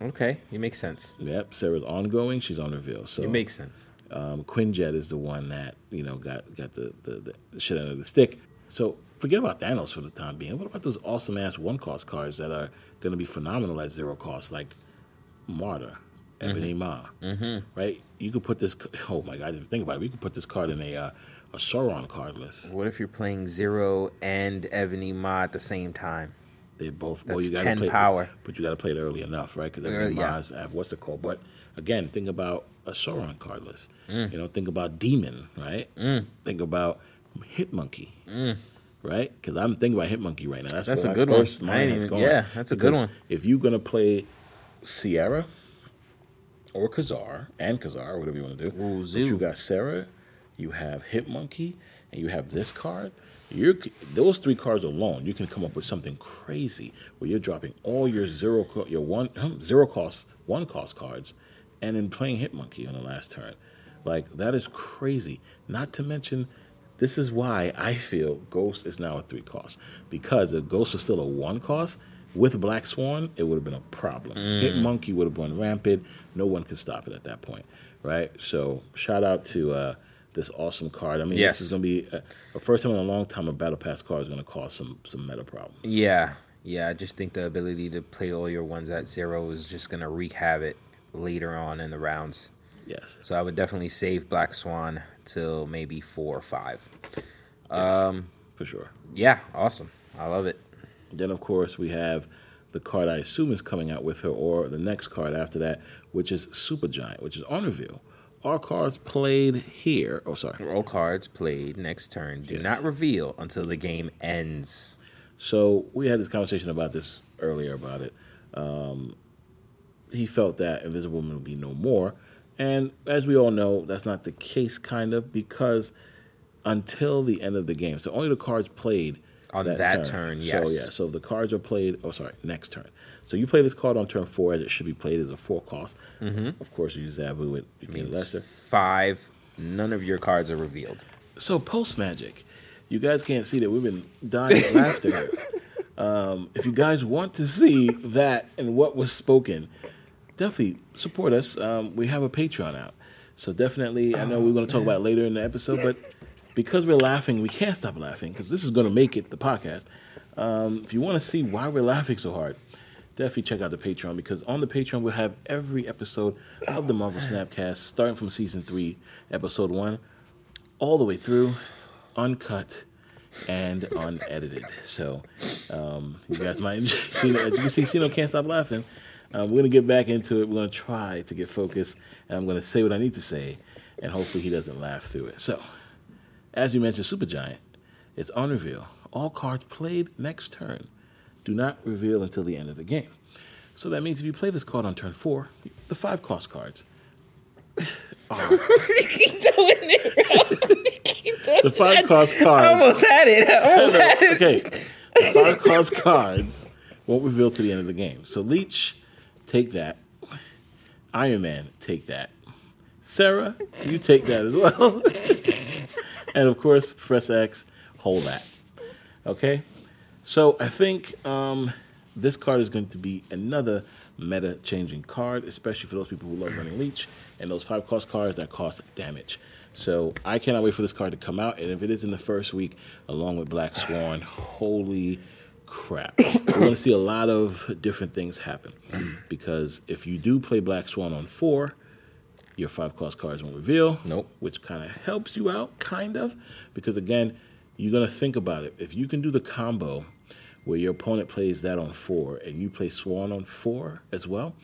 Okay, it makes sense. Yep, Sera's ongoing. She's on reveal. So It makes sense. um, Quinjet is the one that you know got got the, the, the shit under the stick. So forget about Thanos for the time being. What about those awesome ass one cost cards that are going to be phenomenal at zero cost, like Martyr, Ebony Maw, mm-hmm. right? You could put this. Oh my god! Think about it. We could put this card in a uh, a Sauron card list. What if you're playing Zero and Ebony Maw at the same time? They both. That's gotta 10 play, power. but you got to play it early enough, right? Because Ebony yeah. Ma's have what's it called? But again, think about a Sauron card list. Mm. You know, think about Demon, right? Think about Hitmonkey. Right, because I'm thinking about Hitmonkey right now. That's, That's a good one. first I mind ain't has even- yeah, that's a good one. If you're gonna play Sera or Ka-Zar and Ka-Zar, whatever you want to do, Ooh, but you got Sera, you have Hit Monkey, and you have this card. You're those three cards alone, you can come up with something crazy where you're dropping all your zero, your one hmm, cost, one cost cards, and then playing Hit Monkey on the last turn. Like that is crazy. Not to mention, this is why I feel Ghost is now a three cost because if Ghost was still a one cost with Black Swan, it would have been a problem. Mm. Hit Monkey would have gone rampant. No one could stop it at that point, right? So shout out to uh, this awesome card. I mean, Yes. this is going to be a, a first time in a long time a Battle Pass card is going to cause some some meta problems. Yeah, yeah. I just think the ability to play all your ones at zero is just gonna wreak havoc later on in the rounds. Yes. So I would definitely save Black Swan till maybe four or five. Yes. Um, for sure. Yeah, awesome. I love it. Then, of course, we have the card I assume is coming out with her, or the next card after that, which is Super Giant, which is on reveal. Our cards played here. Oh, sorry. All cards played next turn do not reveal until the game ends. So we had this conversation about this earlier about it. Um, he felt that Invisible Woman would be no more, and as we all know, that's not the case, kind of, because until the end of the game, so only the cards played On that turn, So yes. yeah, so the cards are played. Oh, sorry, next turn. So you play this card on turn four as it should be played as a four cost. Mm-hmm. Of course, you use Zabu it. You mean lesser. five. None of your cards are revealed. So post magic, you guys can't see that we've been dying of laughter here. Um, if you guys want to see that and what was spoken, definitely support us. Um, we have a Patreon out, so definitely. I know we're going to talk about it later in the episode, but because we're laughing, we can't stop laughing because this is going to make it the podcast. Um, if you want to see why we're laughing so hard, definitely check out the Patreon because on the Patreon we'll have every episode of the Marvel Snapcast, starting from season three, episode one, all the way through, uncut and unedited. So um, you guys might. Sino, as you can see, Sino can't stop laughing. Um, we're gonna get back into it. We're gonna try to get focused, and I'm gonna say what I need to say, and hopefully he doesn't laugh through it. So, as you mentioned, Supergiant, it's on reveal. All cards played next turn do not reveal until the end of the game. So that means if you play this card on turn four, the five cost cards. The five cost cards. had it. I almost had it. okay. The five cost cards won't reveal to the end of the game. So Leech, take that. Iron Man, take that. Sera, you take that as well. And of course, Professor X, hold that. Okay? So I think um, this card is going to be another meta changing card, especially for those people who love running Leech and those five cost cards that cost damage. So I cannot wait for this card to come out. And if it is in the first week, along with Black Swan, holy crap. We're going to see a lot of different things happen. Because if you do play Black Swan on four, your five cost cards won't reveal. Nope. Which kind of helps you out, kind of. Because again, you're going to think about it. If you can do the combo where your opponent plays that on four and you play Swan on four as well,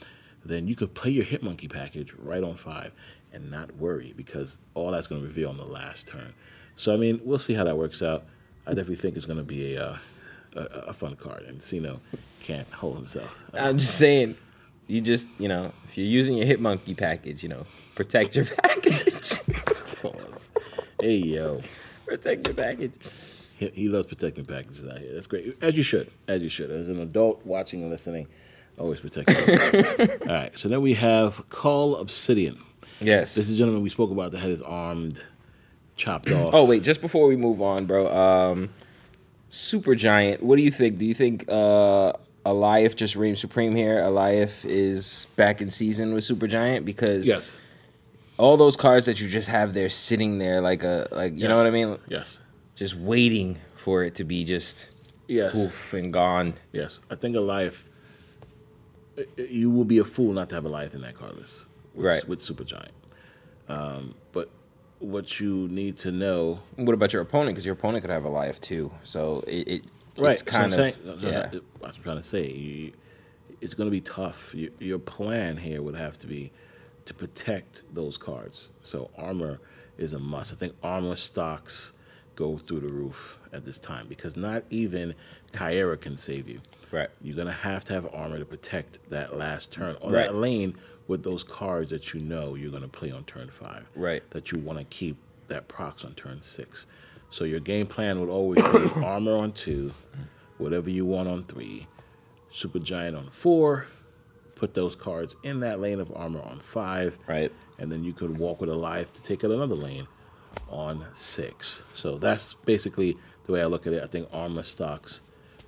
then you could play your Hitmonkey package right on five and not worry because all that's going to reveal on the last turn. So, I mean, we'll see how that works out. I definitely think it's going to be a, uh, a, a fun card, and Sino can't hold himself. I'm just saying, you just, you know, if you're using your Hitmonkey package, you know, protect your package. Pause. Hey, yo. protect your package. He, he loves protecting packages out here. That's great. As you should. As you should. As an adult watching and listening, always protect. your- All right. So then we have Cull Obsidian. Yes. This is a gentleman we spoke about that had his armed chopped off. Oh wait, just before we move on, bro. Um, Super Giant. What do you think? Do you think uh, Alioth just reigned supreme here. Alioth is back in season with Super Giant because Yes. All those cards that you just have there sitting there like a like you know what I mean, Yes. just waiting for it to be just Yes. poof and gone. Yes. I think a i- You will be a fool not to have Alioth in that card list. With, Right. With Supergiant. Um, but what you need to know. What about your opponent? Because your opponent could have Alioth too. So it, it Right. it's kind so of saying, yeah. what I'm trying to say. You, it's going to be tough. Your, your plan here would have to be to protect those cards. So armor is a must. I think armor stocks go through the roof at this time because not even Caiera can save you. Right. You're gonna have to have armor to protect that last turn or Right. that lane with those cards that you know you're gonna play on turn five. Right. That you want to keep that procs on turn six. So your game plan would always be armor on two, whatever you want on three, super giant on four. Put those cards in that lane of armor on five. Right. And then you could walk with Alioth to take out another lane on six. So that's basically the way I look at it. I think armor stocks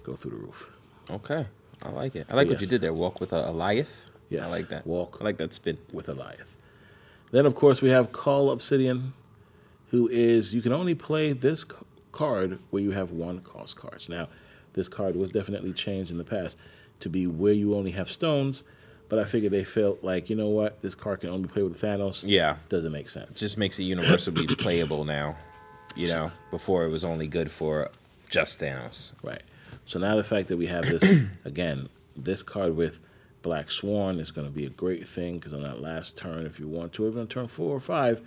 go through the roof. Okay. I like it. I like what you did there. Walk with a Alioth. Yes. I like that. Walk. I like that spin. with Alioth. Then, of course, we have Cull Obsidian, who is you can only play this card where you have one cost cards. Now, this card was definitely changed in the past to be where you only have stones, but I figured they felt like you know what, this card can only play with Thanos. Yeah. doesn't make sense. just makes it universally playable now. You know, before it was only good for just Thanos. Right. So now the fact that we have this again, this card with Black Swan is going to be a great thing because on that last turn, if you want to, even on turn four or five,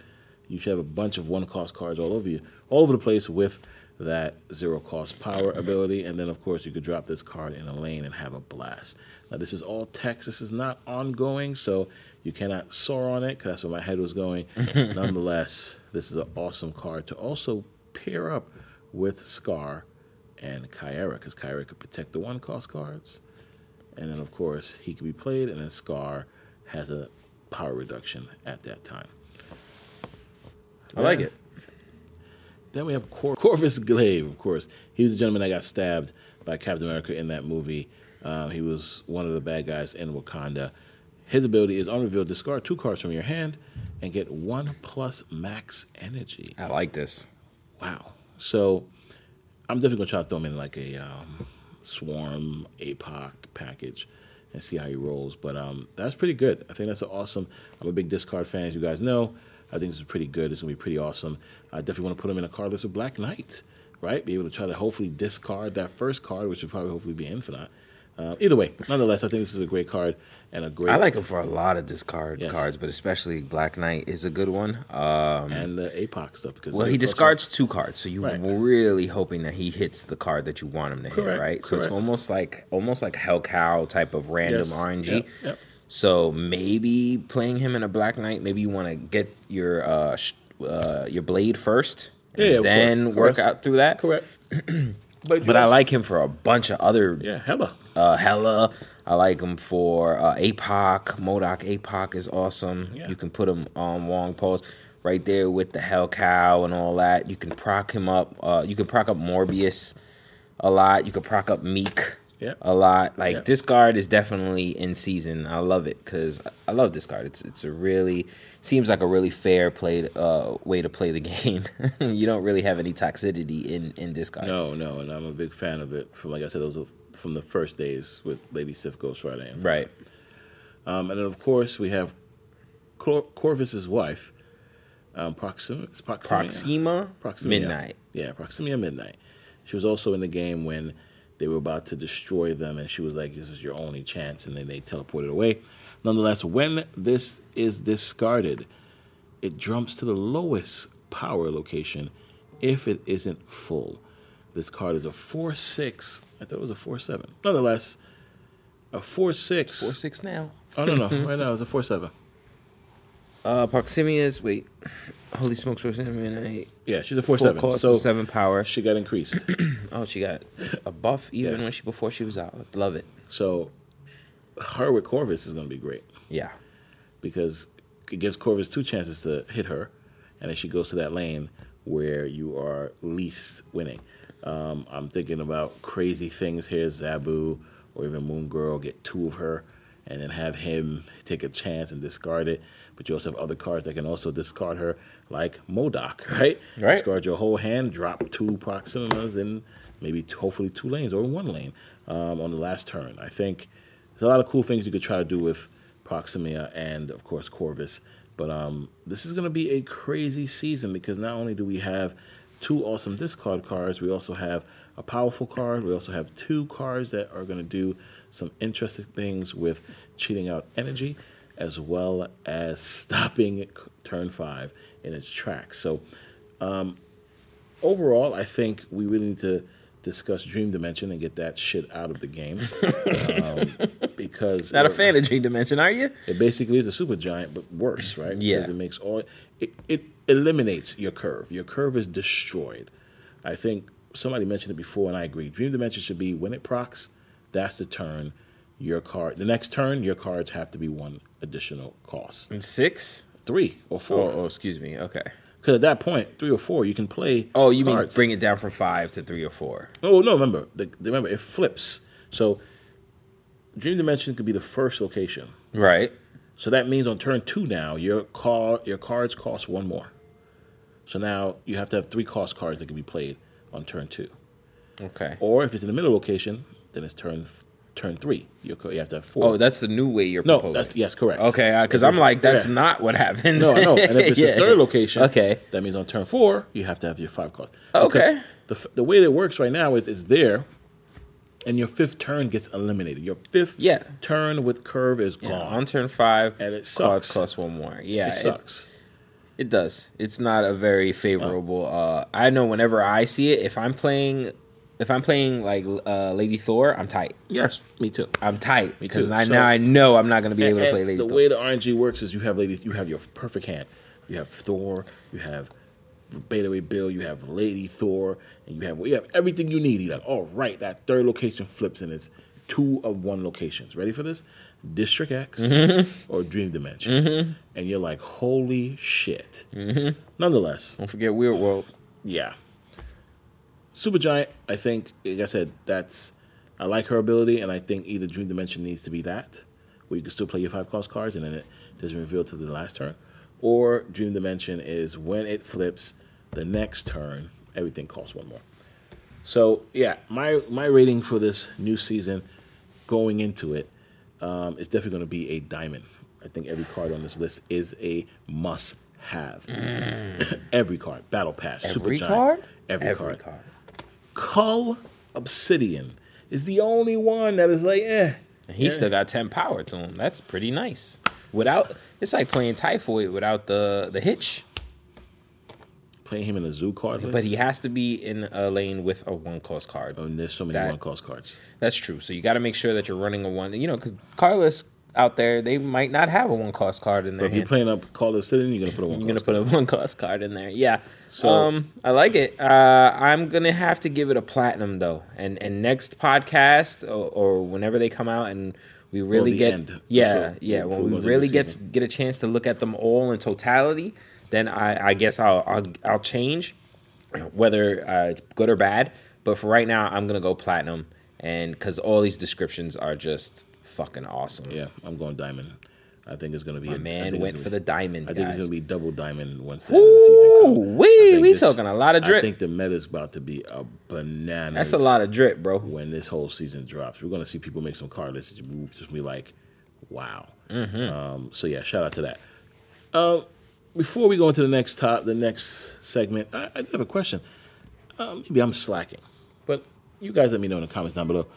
you should have a bunch of one cost cards all over you, all over the place with that zero cost power ability, and then of course you could drop this card in a lane and have a blast. Now this is all text. This is not ongoing, so you cannot soar on it because that's where my head was going. Nonetheless, this is an awesome card to also pair up with Skaar and Caiera, because Caiera could protect the one cost cards. And then, of course, he could be played, and then Skaar has a power reduction at that time. I like it. Then we have Cor- Corvus Glaive, of course. He was the gentleman that got stabbed by Captain America in that movie. Um, he was one of the bad guys in Wakanda. His ability is on reveal. Discard two cards from your hand and get one plus max energy. I like this. Wow. So I'm definitely gonna try to throw him in like a um, swarm APOC package and see how he rolls. But um, that's pretty good. I think that's awesome. I'm a big discard fan, as you guys know. I think this is pretty good. It's gonna be pretty awesome. I definitely want to put him in a card list with Black Knight, right? Be able to try to hopefully discard that first card, which would probably hopefully be infinite. Uh, either way, nonetheless, I think this is a great card and a great. I like him for a lot of discard Yes. cards, but especially Black Knight is a good one. Um, and the APOC stuff because well, he discards two cards, so you're Right. really hoping that he hits the card that you want him to Correct, hit, right? So it's almost like almost like Hell Cow type of random Yes, RNG. yep, yep. So maybe playing him in a Black Knight, maybe you want to get your uh, sh- uh, your blade first, and Yeah, yeah, then work out through that. correct. but But I like him for a bunch of other yeah, hella. uh, Hella. I like him for uh, APOC. MODOK APOC is awesome. Yeah. You can put him on Wong Post right there with the Hell Cow and all that. You can proc him up. Uh, you can proc up Morbius a lot. You can proc up Miek Yeah. a lot. Like Yeah. discard is definitely in season. I love it because I love discard. It's it's a really seems like a really fair play uh, way to play the game. you don't really have any toxicity in in discard. No, no, and I'm a big fan of it. From like I said, those were from the first days with Lady Sif Ghost Rider. And Right. Um, and then of course we have Cor- Corvus's wife, um, Proxima. Proxima. Proxima, Midnight. Yeah, Proxima Midnight. She was also in the game when they were about to destroy them, and she was like, "This is your only chance," and then they teleported away. Nonetheless, when this is discarded, it jumps to the lowest power location if it isn't full. This card is a four six. I thought it was a four seven. Nonetheless, a four six. Four six now. Oh no no! right now it's a four seven. Uh, Proximia's wait, holy smokes, Proximia. Yeah, she's a four Full seven. cost So with seven power. she got increased. Oh, she got a buff even Yes. when she before she was out. Love it. so her with Corvus is going to be great. Yeah, because it gives Corvus two chances to hit her, and then she goes to that lane where you are least winning. Um, I'm thinking about crazy things here, Zabu or even Moon Girl, get two of her, and then have him take a chance and discard it. But you also have other cards that can also discard her, like MODOK, right? Right. Discard your whole hand, drop two Proximas, and maybe t- hopefully two lanes or one lane um, on the last turn. I think there's a lot of cool things you could try to do with Proximia and, of course, Corvus. But um, this is going to be a crazy season because not only do we have two awesome discard cards, we also have a powerful card. We also have two cards that are going to do some interesting things with cheating out energy as well as stopping turn five in its tracks. So, um, overall, I think we really need to discuss Dream Dimension and get that shit out of the game. um, because Not a fan of Dream Dimension, are you? it basically is a super giant, but worse, right? Yeah. Because it makes all it, it eliminates your curve. Your curve is destroyed. I think somebody mentioned it before, and I agree. Dream Dimension should be when it procs, that's the turn. Your card, the next turn, your cards have to be one additional cost, And six? three or Oh, four. oh, excuse me. Okay. Because at that point, three or four, you can play. Oh, you mean bring it down from five to three or four? Oh no! Remember, the, remember it flips. So, Dream Dimension could be the first location. Right. So that means on turn two now, your car your cards cost one more. So now you have to have three cost cards that can be played on turn two. Okay. Or if it's in the middle location, then it's turn turn three. You you have to have four. Oh, that's the new way you're no, proposing. that's yes, correct. Okay, because If I'm like, that's yeah. not what happens. No, no. And if it's Yeah. a third location, Okay. that means on turn four you have to have your five cards. Okay. Because The the way that it works right now is it's there, and your fifth turn gets eliminated. Your fifth Yeah. turn with curve is Yeah, gone. on turn five, And it sucks. cost one more. Yeah, it sucks. It, it does. It's not a very favorable. Uh, I know whenever I see it, if I'm playing, if I'm playing like uh, Lady Thor, I'm tight. yes, me too. I'm tight because. I So- now I know I'm not going to be able to play Lady the Thor. way the RNG works is you have lady, you have your perfect hand. You have Thor, you have Beta Ray Bill, you have Lady Thor, and you have you have everything you need. You're like, all right, that third location flips and it's two of one locations. Ready for this? District X Mm-hmm. or Dream Dimension, and you're like, holy shit. Mm-hmm. Nonetheless, Don't forget Weird World. yeah. Supergiant, I think, like I said, that's I like her ability, and I think either Dream Dimension needs to be that, where you can still play your five cost cards and then it doesn't reveal to the last turn, or Dream Dimension is when it flips the next turn, everything costs one more. So yeah, my my rating for this new season, going into it, um, is definitely going to be a diamond. I think every card on this list is a must have. every card, Battle Pass, Every Supergiant, card. every, card. Cull Obsidian is the only one that is like, eh. And he Yeah. still got ten power to him. That's pretty nice. Without, it's like playing Typhoid without the the hitch. Playing him in a zoo card list. But he has to be in a lane with a one cost card. Oh, and there's so many That- one cost cards. That's true. So you got to make sure that you're running a one. You know, because Carlos out there, they might not have a one cost card in But their if you're playing up Cull Obsidian, you're gonna put a one You're gonna put a one cost card in there. Yeah. So- um, I like it. Uh, I'm gonna have to give it a platinum though. And and next podcast or, or whenever they come out and we really get end. yeah So, yeah when we we go to the really get season. get a chance to look at them all in totality, then I I guess I'll I'll, I'll change whether uh, it's good or bad. But for right now, I'm gonna go platinum, and because all these descriptions are just fucking awesome. Yeah, I'm going diamond. I think it's gonna be My a man went for the diamond, I think it's gonna be double diamond once the end of the season comes. Wee, we this- talking a lot of drip. I think the meta's about to be a banana. That's a lot of drip, bro. when this whole season drops. We're gonna see people make some card lists. Just be like, wow. Mm-hmm. Um, so yeah, shout out to that. Uh, before we go into the next top, the next segment, I, I have a question. Uh, maybe I'm slacking, but you guys let me know in the comments down below.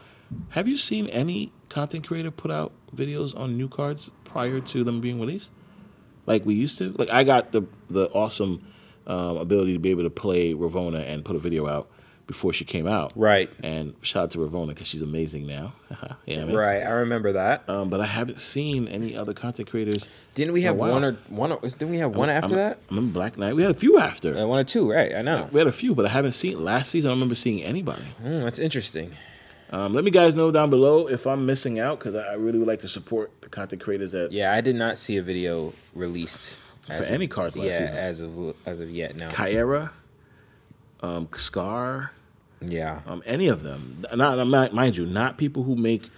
Have you seen any content creator put out videos on new cards prior to them being released? Like we used to. Like I got the the awesome um, ability to be able to play Ravonna and put a video out before she came out. Right. And shout out to Ravonna because she's amazing now. yeah, man. Right, I remember that. Um, but I haven't seen any other content creators. Didn't we have one or one? Or, didn't we have one after I'm- that? I remember Black Knight. We had a few after. Uh, one or two, right? I know. We had a few, but I haven't seen last season. I don't remember seeing anybody. Mm, that's interesting. Um, let me guys know down below if I'm missing out because I I really would like to support the content creators that Yeah, I did not see a video released for as any of, cards last Yeah, season. as of as of yet, no. Caiera, um, Skaar, Yeah, um, any of them. Not, not mind you, not people who make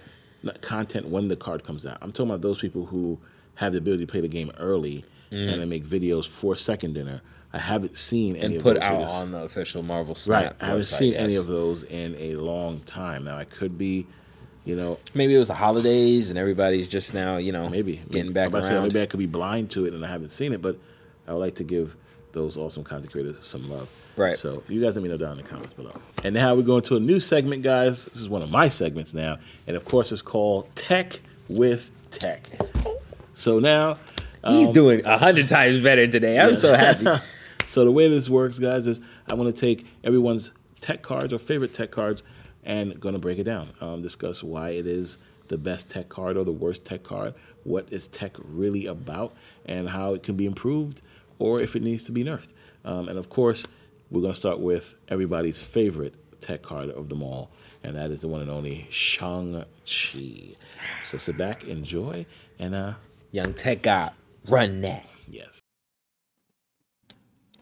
content when the card comes out. I'm talking about those people who have the ability to play the game early and then make videos for Second Dinner. I haven't seen any and of put those out videos. on the official Marvel Right, I haven't website, seen any of those in a long time. Now I could be, you know, Maybe it was the holidays and everybody's just now, you know, maybe getting back I'm about to say, around. maybe I could be blind to it and I haven't seen it, but I would like to give those awesome content creators some love. Right. So you guys let me know down in the comments below. And now we're going to a new segment, guys. This is one of my segments now, and of course, it's called Tech with Tech. So now. He's um, doing a hundred times better today. I'm so happy. So the way this works, guys, is I want to take everyone's tech cards or favorite tech cards and going to break it down. Um, discuss why it is the best tech card or the worst tech card. What is tech really about, and how it can be improved, or if it needs to be nerfed. Um, and of course, we're going to start with everybody's favorite tech card of them all, and that is the one and only Shang Chi. So sit back, enjoy, and uh, Young Tech God, run that. Yes.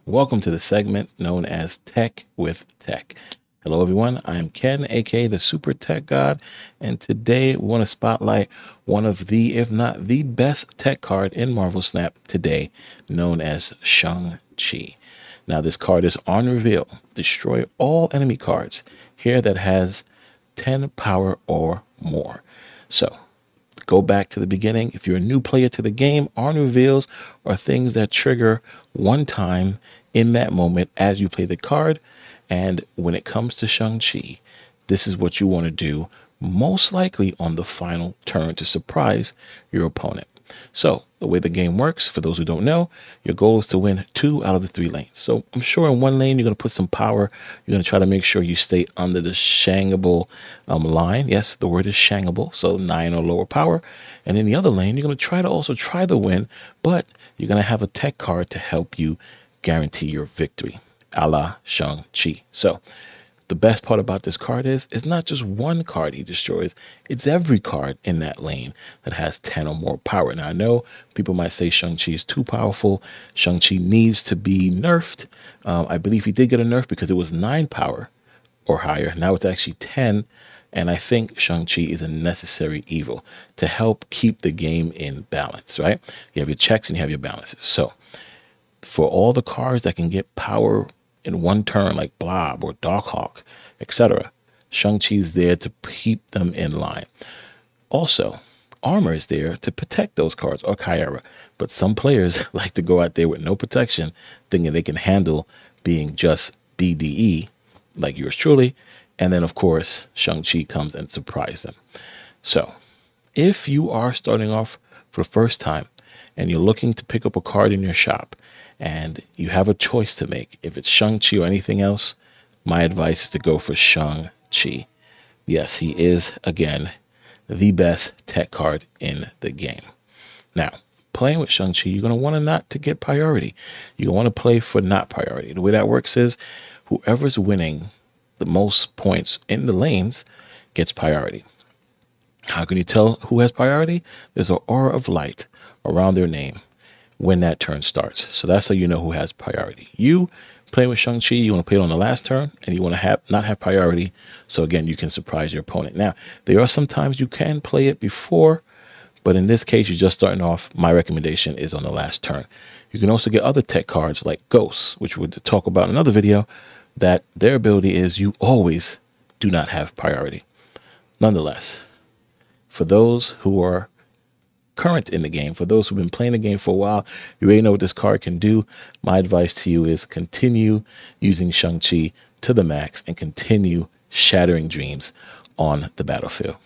Welcome to the segment known as Tech with Tech. Hello, everyone. I am Ken, aka the Super Tech God, and today we want to spotlight one of the, if not the best tech card in Marvel Snap today, known as Shang-Chi. Now, this card is on reveal. Destroy all enemy cards here that has 10 power or more. So, go back to the beginning. If you're a new player to the game, on reveals are things that trigger one time in that moment as you play the card. And when it comes to Shang-Chi, this is what you want to do, most likely on the final turn to surprise your opponent. So, the way the game works, for those who don't know, your goal is to win two out of the three lanes. So, I'm sure in one lane, you're going to put some power. You're going to try to make sure you stay under the shangable um, line. Yes, the word is shangable, so nine or lower power. And in the other lane, you're going to try to also try to win, but you're going to have a tech card to help you guarantee your victory, a la Shang-Chi. So, the best part about this card is it's not just one card he destroys, it's every card in that lane that has 10 or more power. Now, I know people might say Shang-Chi is too powerful. Shang-Chi needs to be nerfed. Um, I believe he did get a nerf because it was 9 power or higher. Now it's actually 10. And I think Shang-Chi is a necessary evil to help keep the game in balance, right? You have your checks and you have your balances. So, for all the cards that can get power in one turn, like Blob or Darkhawk, etc. Shang-Chi's there to keep them in line. Also, armor is there to protect those cards or Caiera. But some players like to go out there with no protection, thinking they can handle being just BDE, like yours truly. And then, of course, Shang-Chi comes and surprises them. So, if you are starting off for the first time and you're looking to pick up a card in your shop and you have a choice to make, if it's Shang-Chi or anything else, my advice is to go for Shang-Chi. Yes, he is, again, the best tech card in the game. Now, playing with Shang-Chi, you're going to want to not to get priority. You want to play for not priority. The way that works is whoever's winning the most points in the lanes gets priority. How can you tell who has priority? There's an aura of light around their name when that turn starts. So that's how you know who has priority. You playing with Shang-Chi, you want to play it on the last turn and you want to have not have priority. So again, you can surprise your opponent. Now, there are some times you can play it before, but in this case, you're just starting off. My recommendation is on the last turn. You can also get other tech cards like Ghosts, which we'll talk about in another video, that their ability is you always do not have priority. Nonetheless, for those who are current in the game, for those who've been playing the game for a while, you already know what this card can do. My advice to you is continue using Shang-Chi to the max and continue shattering dreams on the battlefield.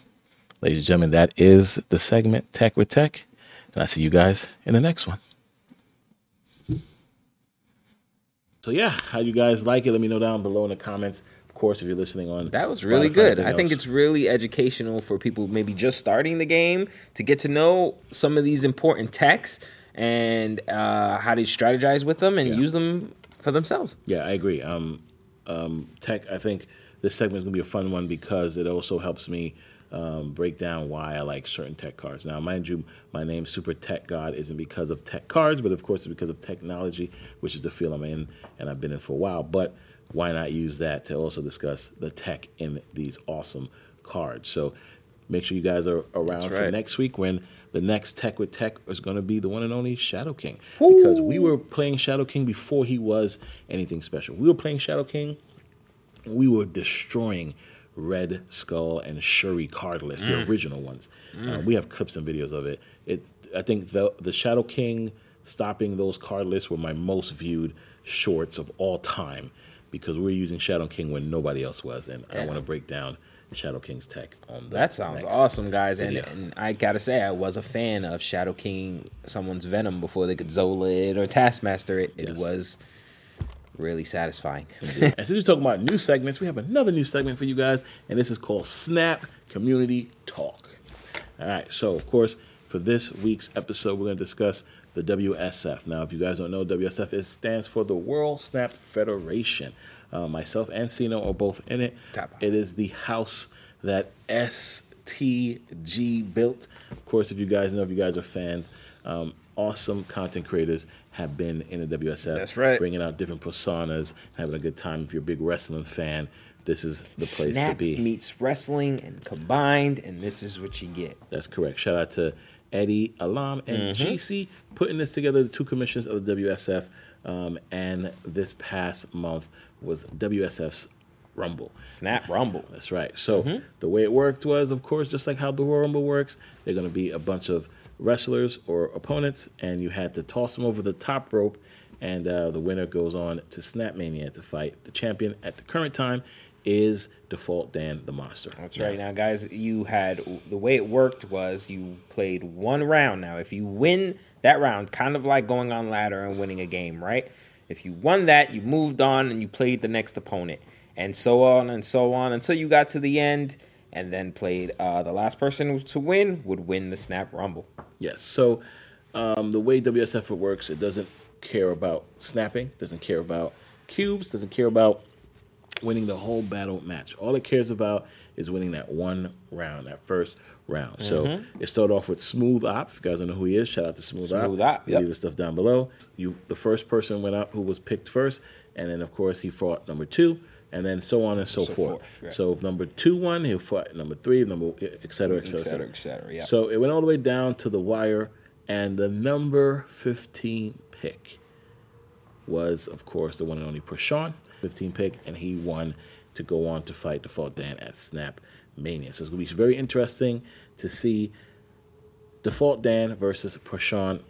Ladies and gentlemen, that is the segment Tech with Tech. And I see you guys in the next one. So yeah, how you guys like it? Let me know down below in the comments. Course, if you're listening on That was really Spotify, good. I think else. it's really educational for people maybe just starting the game to get to know some of these important techs and uh, how to strategize with them and use them for themselves. Yeah, I agree. Um, um, tech, I think this segment is going to be a fun one because it also helps me um, break down why I like certain tech cards. Now, mind you, my name Super Tech God isn't because of tech cards, but of course it's because of technology, which is the field I'm in and I've been in for a while. But why not use that to also discuss the tech in these awesome cards? So make sure you guys are around That's for next week when the next Tech with Tech is going to be the one and only Shadow King. Because we were playing Shadow King before he was anything special. We were playing Shadow King we were destroying Red Skull and Shuri cardless, the original ones. Uh, we have clips and videos of it. It's I think the the Shadow King stopping those card lists were my most viewed shorts of all time because we're using Shadow King when nobody else was, and I want to break down Shadow King's tech on That sounds awesome, guys. And, and I gotta say, I was a fan of Shadow King, someone's Venom before they could Zola it or Taskmaster it. It Yes. was really satisfying. and since we're talking about new segments, we have another new segment for you guys, and this is called Snap Community Talk. All right, so of course, for this week's episode, we're going to discuss the WSF. Now, if you guys don't know, WSF is, stands for the World Snap Federation. Uh, myself and Sino are both in it. Top. It is the house that STG built. Of course, if you guys know, if you guys are fans, um, awesome content creators have been in the WSF. That's right. Bringing out different personas, having a good time. If you're a big wrestling fan, this is the place Snap to be. meets wrestling and combined, and this is what you get. That's correct. Shout out to Eddie Alam and Mm-hmm. GC putting this together, the two commissions of the WSF. Um, and this past month was WSF's Rumble. Snap Rumble. That's right. So Mm-hmm. the way it worked was, of course, just like how the Royal Rumble works, they're going to be a bunch of wrestlers or opponents, and you had to toss them over the top rope, and uh, the winner goes on to Snapmania to fight. The champion at the current time is Default Dan the Monster. That's right. Now, guys, you had the way it worked was you played one round. Now, if you win that round, kind of like going on ladder and winning a game, right? If you won that, you moved on and you played the next opponent, and so on and so on until you got to the end, and then played uh, the last person to win would win the Snap Rumble. Yes. So um, the way WSF works, it doesn't care about snapping, doesn't care about cubes, doesn't care about winning the whole battle match. All it cares about is winning that one round, that first round. So mm-hmm. it started off with Smooth Op. If you guys don't know who he is, shout out to Smooth, Smooth Op. Op, yep. Leave the stuff down below. You, the first person went up who was picked first, and then of course he fought number two. And then so on and so, So forth. forth, right. So if number two won, he'll fight number three, number et cetera, et cetera, Et cetera, et cetera, yeah. So it went all the way down to the wire, and the number 15 pick was, of course, the one and only Prashawn, 15 pick, and he won to go on to fight Default Dan at Snap Mania. So it's going to be very interesting to see Default Dan versus Prashawn.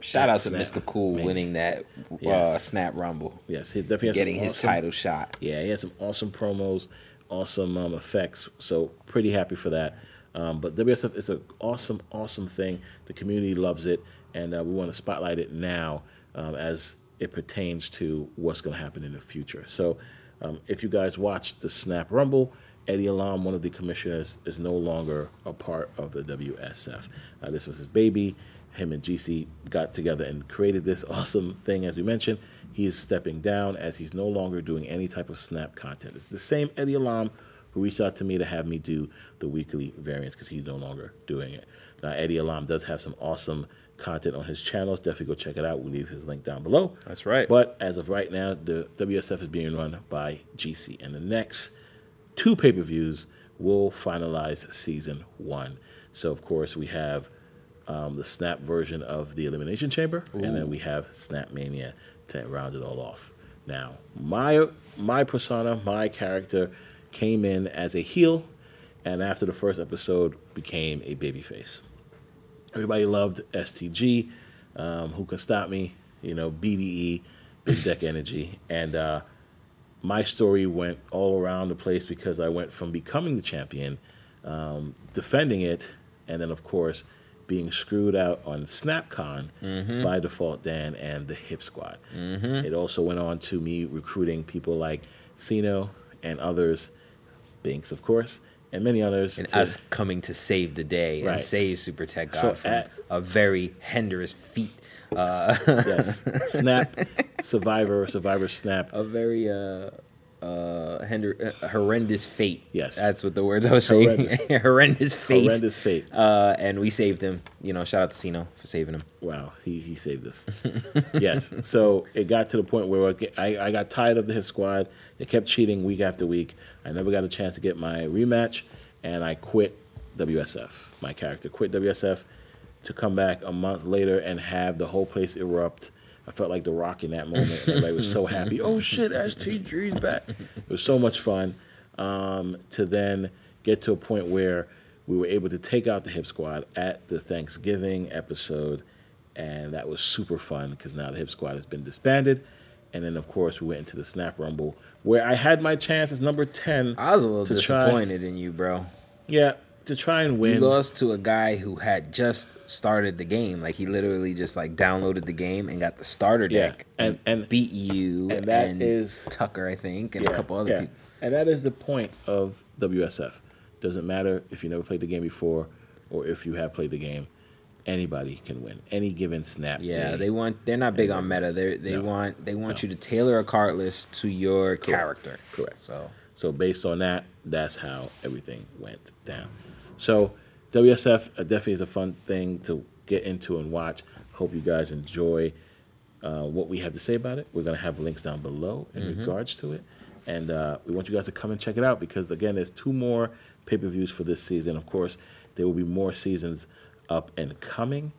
Shout out to Snap Mr. Cool Mania. winning that uh, Yes. Snap Rumble, Yes, he definitely has getting his awesome- title shot. Yeah, he had some awesome promos, awesome um, effects. So pretty happy for that. Um, but WSF is an awesome, awesome thing. The community loves it, and uh, we want to spotlight it now um, as it pertains to what's going to happen in the future. So um, if you guys watched the Snap Rumble, Eddie Alam, one of the commissioners, is no longer a part of the WSF. Uh, this was his baby. Him and GC got together and created this awesome thing, as we mentioned. He is stepping down as he's no longer doing any type of Snap content. It's the same Eddie Alam who reached out to me to have me do the weekly variants because he's no longer doing it. Now, Eddie Alam does have some awesome content on his channels. Definitely go check it out. We'll leave his link down below. That's right. But as of right now, the WSF is being run by GC. And the next two pay per views will finalize season one. So, of course, we have um, the Snap version of the Elimination Chamber, and then we have Snap Mania to round it all off. Now, my my persona, my character, came in as a heel, and after the first episode, became a babyface. Everybody loved STG. Um, who can stop me? You know, BDE, Big Deck Energy, and uh, my story went all around the place because I went from becoming the champion, um, defending it, and then of course being screwed out on SnapCon by Default Dan and the Hip Squad. It also went on to me recruiting people like Sino and others, Binks of course, and many others. and us coming to save the day Right. and save Super Tech God So from at- a very Henderous feat, yes, Snap, Survivor, Survivor Snap. a very uh, uh, hinder, uh, horrendous fate. Yes. that's what the words I was saying. Horrendous. fate. Horrendous fate. Uh, and we saved him. You know, shout out to Sino for saving him. Wow, he, he saved us. yes. So it got to the point where I, I got tired of the hit squad. They kept cheating week after week. I never got a chance to get my rematch, and I quit WSF. My character quit WSF to come back a month later and have the whole place erupt. I felt like The Rock in that moment. Everybody was so happy. Oh shit, STG's back. It was so much fun um, to then get to a point where we were able to take out the Hip Squad at the Thanksgiving episode, and that was super fun because now the Hip Squad has been disbanded. And then, of course, we went into the Snap Rumble where I had my chance as number 10. I was a little to try- disappointed in you, bro. Yeah, to try and You win. lost to a guy who had just started the game. Like he literally just like downloaded the game and got the starter Yeah, deck and- and- beat you and that is- Tucker, I think, and a couple other yeah. people. And that is the point of WSF. Doesn't matter if you never played the game before or if you have played the game. Anybody can win. Any given snap. Yeah, day. they want. They're not big on meta. They they No. want they want you to tailor a card list to your character. Correct. So So based on that, that's how everything went down. So WSF uh, definitely is a fun thing to get into and watch. Hope you guys enjoy uh, what we have to say about it. We're gonna have links down below in regards to it, and uh, we want you guys to come and check it out because again, there's two more pay-per-views for this season. Of course, there will be more seasons up and coming,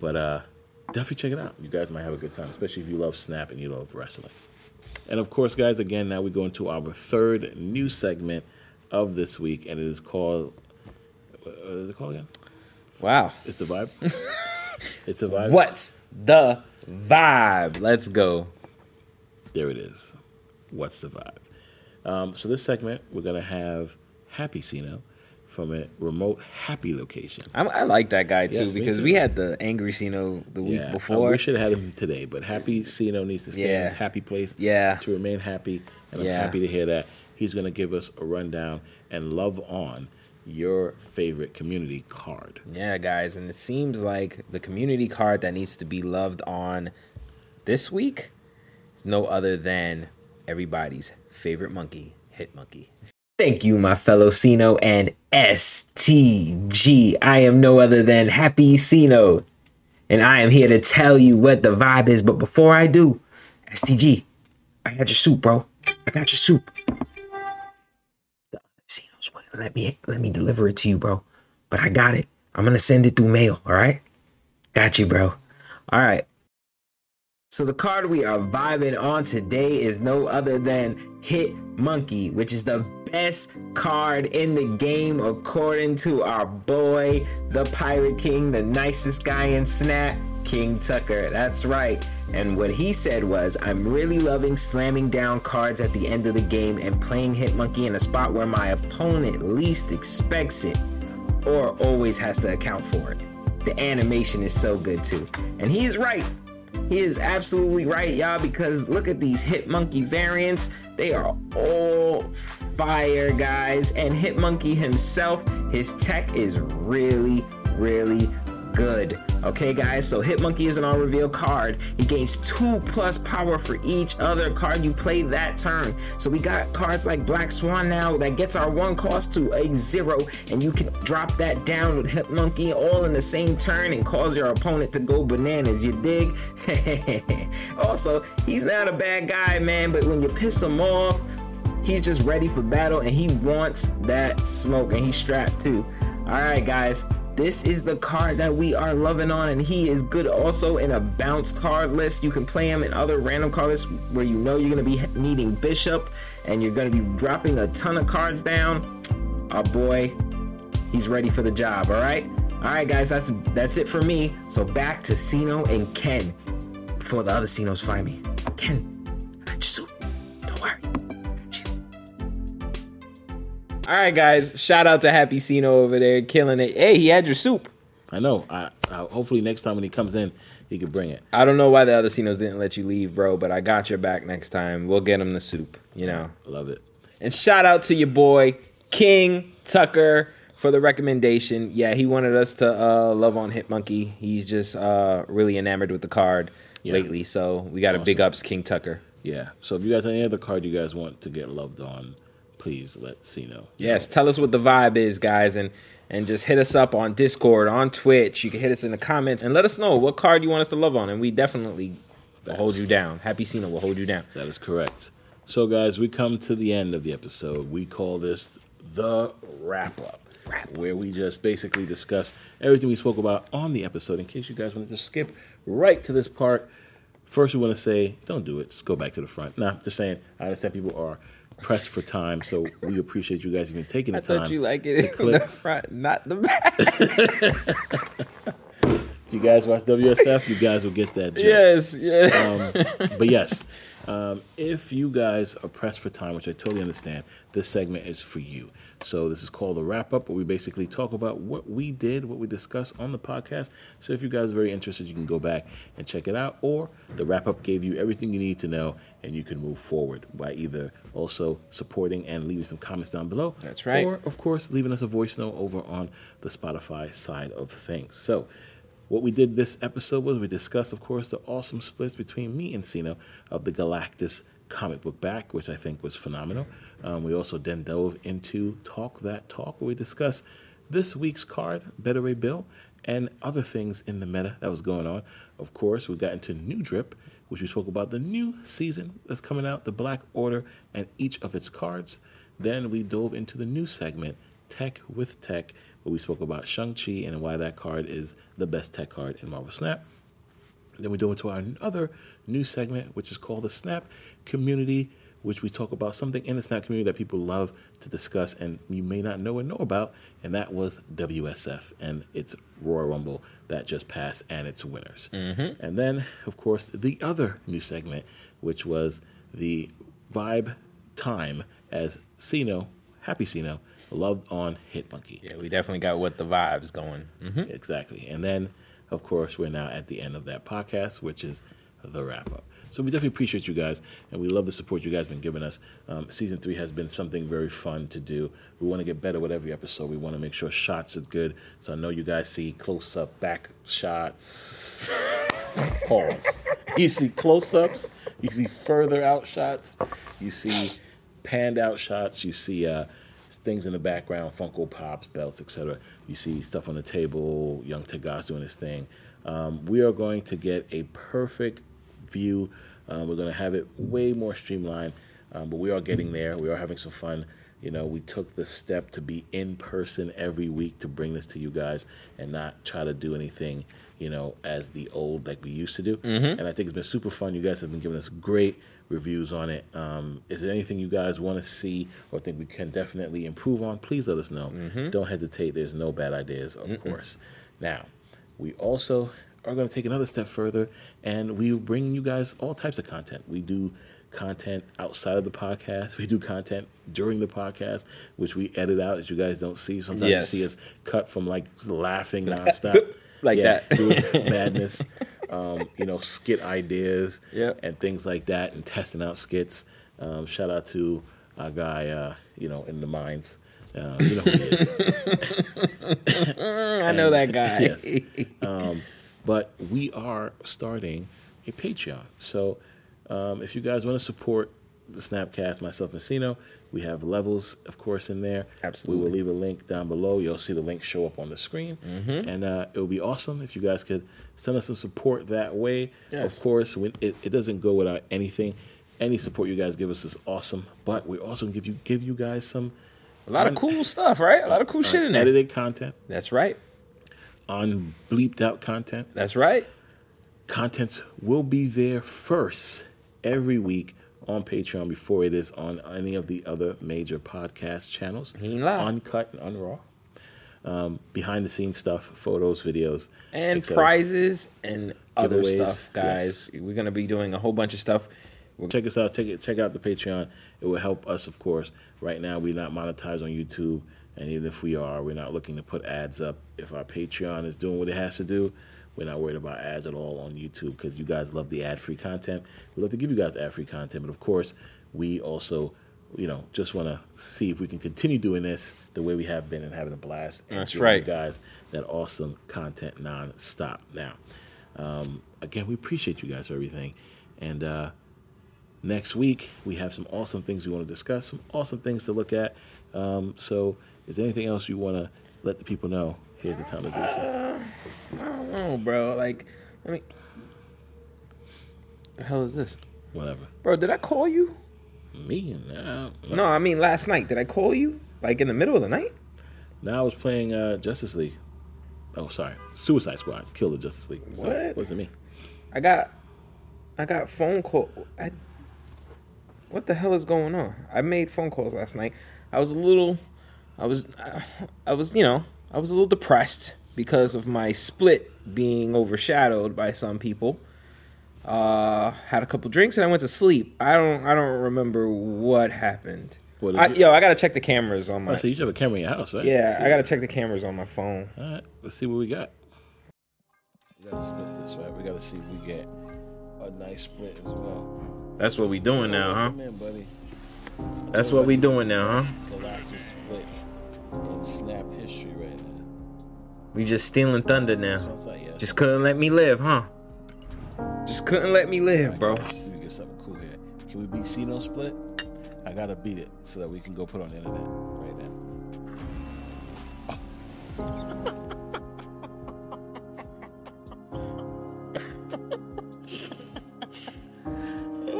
but uh, definitely check it out. You guys might have a good time, especially if you love Snap and you love wrestling. And of course, guys, again, now we go into our third new segment of this week, and it is called. What is it called again? wow, It's the vibe. it's the vibe. what's the vibe? Let's go. There it is. What's the vibe? Um, so this segment, we're gonna have Happy Sino from a remote happy location. I, I like that guy too Yes, because too. we had the angry Sino the week Yeah, before. we should have had him today, but Happy Sino needs to stay in his happy place Yeah. to remain happy, and I'm Yeah. happy to hear that. He's gonna give us a rundown and love on your favorite community card. Yeah, guys, and it seems like the community card that needs to be loved on this week is no other than everybody's favorite monkey, Hit Monkey. Thank you, my fellow Sino and STG. I am no other than Happy Sino, and I am here to tell you what the vibe is. But before I do, STG, I got your soup, bro. I got your soup. Let me let me deliver it to you, bro. But I got it. I'm gonna send it through mail. All right. Got you, bro. All right. So the card we are vibing on today is no other than Hit Monkey, which is the best card in the game according to our boy, the Pirate King, the nicest guy in Snap, King Tucker. That's right. And what he said was, I'm really loving slamming down cards at the end of the game and playing Hit Monkey in a spot where my opponent least expects it or always has to account for it. The animation is so good too. And he is right. He is absolutely right, y'all, because look at these Hit Monkey variants. They are all fire, guys. And Hit Monkey himself, his tech is really, really good. Okay, guys, so Hit Monkey is an on reveal card. He gains two plus power for each other card you play that turn. So we got cards like Black Swan now that gets our one cost to a zero, and you can drop that down with Hit Monkey all in the same turn and cause your opponent to go bananas. You dig? also, he's not a bad guy, man, but when you piss him off, he's just ready for battle and he wants that smoke and he's strapped too. All right, guys. This is the card that we are loving on, and he is good also in a bounce card list. You can play him in other random card lists where you know you're going to be needing Bishop and you're going to be dropping a ton of cards down. Our boy, he's ready for the job. All right, all right, guys. That's that's it for me. So back to Sino and Ken before the other Sinos find me. Ken, I got your soup. Don't worry. All right, guys. Shout out to Happy Sino over there, killing it. Hey, he had your soup. I know. I, I hopefully next time when he comes in, he could bring it. I don't know why the other Sinos didn't let you leave, bro, but I got your back next time. We'll get him the soup, you know. Love it. And shout out to your boy King Tucker for the recommendation. Yeah, he wanted us to uh, love on Hit Monkey. He's just uh, really enamored with the card Yeah. lately, so we got a big ups King Tucker. Yeah. So if you guys have any other card you guys want to get loved on, please let know. Yes, tell us what the vibe is, guys, and and just hit us up on Discord, on Twitch. You can hit us in the comments and let us know what card you want us to love on, and we definitely will hold you down. Happy Sino will hold you down. That is correct. So, guys, we come to the end of the episode. We call this the wrap up. Where we just basically discuss everything we spoke about on the episode. In case you guys want to just skip right to this part, first we want to say, don't do it. Just go back to the front. Nah, just saying. I understand people are pressed for time, so we appreciate you guys even taking the I time. thought you like it from the front, not the back. If you guys watch WSF, you guys will get that. Joke. yes, yeah. Um, but yes, um, if you guys are pressed for time, which I totally understand, this segment is for you. So this is called the wrap up, where we basically talk about what we did, what we discussed on the podcast. So if you guys are very interested, you can go back and check it out. Or the wrap up gave you everything you need to know, and you can move forward by either also supporting and leaving some comments down below. That's right. Or of course, leaving us a voice note over on the Spotify side of things. So. What we did this episode was we discussed, of course, the awesome splits between me and Sino of the Galactus comic book back, which I think was phenomenal. Um, we also then dove into Talk That Talk, where we discussed this week's card, Beta Ray Bill, and other things in the meta that was going on. Of course, we got into New Drip, which we spoke about the new season that's coming out, the Black Order, and each of its cards. Then we dove into the new segment, Tech with Tech, where we spoke about Shang-Chi and why that card is the best tech card in Marvel Snap. Then we dove into our other new segment, which is called the Snap Community, which we talk about something in the Snap community that people love to discuss and you may not know and know about, and that was WSF and its Royal Rumble that just passed and its winners. And then, of course, the other new segment, which was the Vibe Time as Sino, Happy Sino, loved on Hit Monkey. yeah, we definitely got what the vibes going. hmm Exactly. And then, of course, we're now at the end of that podcast, which is the wrap up. So we definitely appreciate you guys, and we love the support you guys have been giving us. Um, season three has been something very fun to do. We want to get better with every episode. We want to make sure shots are good. So I know you guys see close up back shots. Pause. You see close ups. You see further out shots. You see panned out shots. You see uh, things in the background, Funko Pops, belts, etc. You see stuff on the table, Young Tegas doing his thing. Um, we are going to get a perfect view. Um, we're going to have it way more streamlined, um, but we are getting there. We are having some fun. You know, we took the step to be in person every week to bring this to you guys and not try to do anything, you know, as the old like we used to do. And I think it's been super fun. You guys have been giving us great reviews on it. Um, is there anything you guys want to see or think we can definitely improve on? Please let us know. Don't hesitate. There's no bad ideas, of course. Now, we also are going to take another step further and we bring you guys all types of content. We do content outside of the podcast. We do content during the podcast, which we edit out that you guys don't see. Sometimes Yes. you see us cut from like laughing nonstop. Like Yeah, that. madness. Um, you know, skit ideas Yep. and things like that and testing out skits. Um, shout out to our guy, uh, you know, in the mines. Uh, you know who he is. I know that guy. Yes. Um, but we are starting a Patreon. So um, if you guys want to support the Snapcast, myself and Sino, we have levels, of course, in there. Absolutely. We will leave a link down below. You'll see the link show up on the screen. Mm-hmm. And uh, it would be awesome if you guys could send us some support that way. Yes. Of course, when it, it doesn't go without anything. Any support you guys give us is awesome. But we also give you give you guys some A lot of cool stuff, right? A lot of cool shit in there. edited content, That's right. On bleeped out content. That's right. contents will be there first every week on Patreon before it is on any of the other major podcast channels. He ain't lying. Uncut and unraw. Um, behind the scenes stuff, photos, videos, and prizes and other Giveaways, stuff, guys. We're gonna be doing a whole bunch of stuff. Check us out. Check it. Check out the Patreon. It will help us, of course. Right now, we're not monetized on YouTube, and even if we are, we're not looking to put ads up. If our Patreon is doing what it has to do, we're not worried about ads at all on YouTube because you guys love the ad-free content. We love to give you guys ad-free content, but of course, we also, you know, just want to see if we can continue doing this the way we have been and having a blast. And That's right. you guys that awesome content non-stop. Now, um, again, we appreciate you guys for everything, and. uh next week we have some awesome things we want to discuss some awesome things to look at um, so is there anything else you want to let the people know here's the time to do so I don't know, bro. Like, I mean, the hell is this, whatever bro? Did I call you? me no, No, I mean last night. Did I call you? Like in the middle of the night? No, I was playing uh, Justice League. Oh, sorry, Suicide Squad. Kill the Justice League. Sorry, What? wasn't me. I got, I got phone call. I, what the hell is going on? I made phone calls last night. I was a little, I was, I was, you know, I was a little depressed because of my split being overshadowed by some people. Uh, had a couple drinks and I went to sleep. I don't, I don't remember what happened. What I, you- yo, I gotta check the cameras on my. Oh, so you have a camera in your house, right? yeah, I gotta check the cameras on my phone. All right, let's see what we got. We gotta split this, right? We gotta see if we get a nice split as well. That's what we doing now, huh? Come in, buddy. That's what we doing now, huh? In Snap history right now. We just stealing thunder now. Like, yeah, Just couldn't let me live, huh? Just couldn't let me live, bro. Let's see if we get something cool here. Can we beat Sino split? I gotta beat it so that we can go put on the internet right now.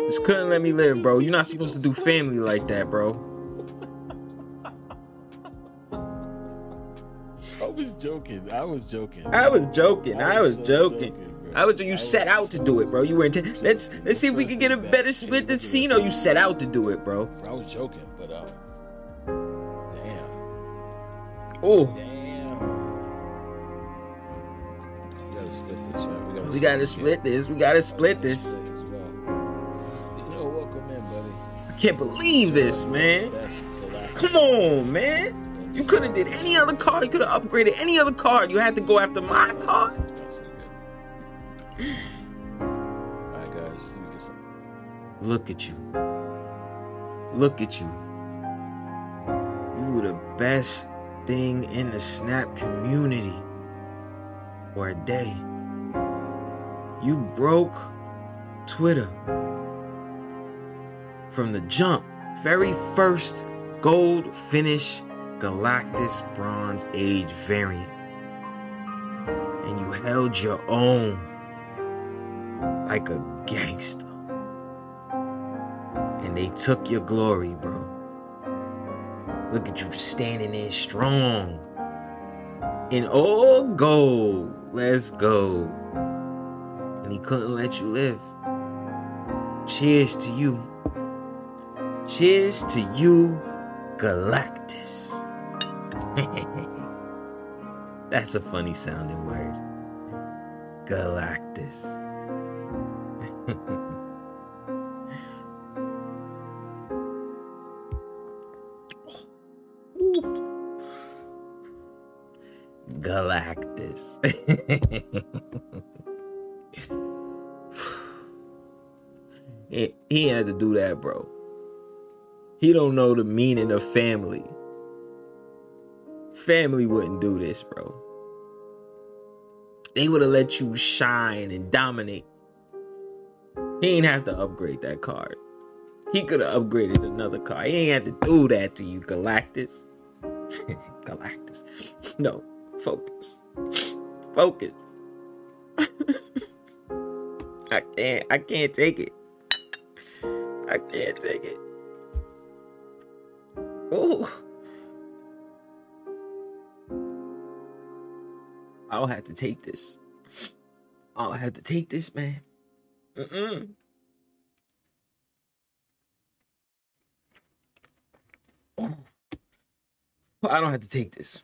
Just couldn't let me live, bro. You're not supposed to do family like that, bro. I was joking. I was joking. I was joking. I was so joking. bro. I was. You I set was out to do it, bro. You were intent. Let's let's see if we can get a better split than Sino. You set out to do it, bro. I was joking, but uh, damn, Oh, damn. We gotta split this? We gotta. we see gotta split this. We gotta split this. split well. You know, welcome in, buddy. I can't believe this, man. Come on, man. You could have did any other card. You could have upgraded any other card. You had to go after my card. It's been so good. All right, guys. let's see if we get some- Look at you. Look at you. You were the best thing in the Snap community for a day. You broke Twitter from the jump. Very first gold finish Galactus Bronze Age variant. And you held your own like a gangster and they took your glory, bro. Look at you standing there strong in all gold. Let's go. And he couldn't let you live. Cheers to you. Cheers to you, Galactus. That's a funny sounding word. Galactus. Galactus. he, he had to do that, bro. He don't know the meaning of family. Family wouldn't do this, bro. They would have let you shine and dominate. He ain't have to upgrade that card. He could have upgraded another card. He ain't had to do that to you, Galactus. Galactus. No, focus. Focus. I can't. I can't take it. I can't take it. Oh. I'll have to take this. I'll have to take this, man. Mm-mm. I don't have to take this.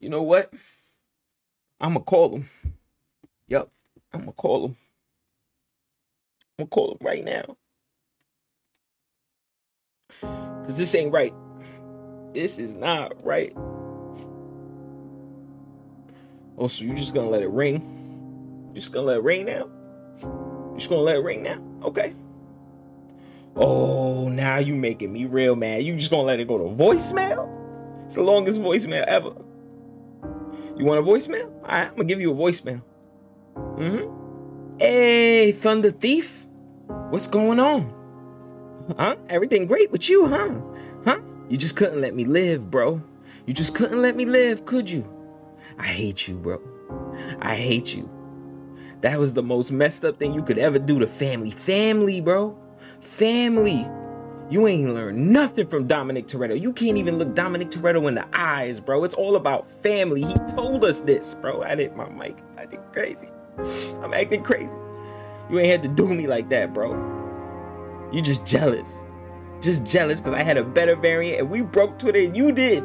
You know what? I'm gonna call him. Yup, I'm gonna call him. I'm gonna call him right now. Cause this ain't right. This is not right. Oh, so you're just gonna let it ring? You're just gonna let it ring now? You're just gonna let it ring now? Okay. Oh, now you're making me real mad. You just gonna let it go to voicemail? It's the longest voicemail ever. You want a voicemail? All right, I'm gonna give you a voicemail. Mm-hmm. Hey, Thunder Thief, what's going on? Huh? Everything great with you, huh? Huh? You just couldn't let me live, bro. You just couldn't let me live, could you? I hate you, bro. I hate you. That was the most messed up thing you could ever do to family. Family, bro. Family. You ain't learned nothing from Dominic Toretto. You can't even look Dominic Toretto in the eyes, bro. It's all about family. He told us this, bro. I did my mic. I did crazy. I'm acting crazy. You ain't had to do me like that, bro. You just jealous. Just jealous because I had a better variant and we broke Twitter and you did.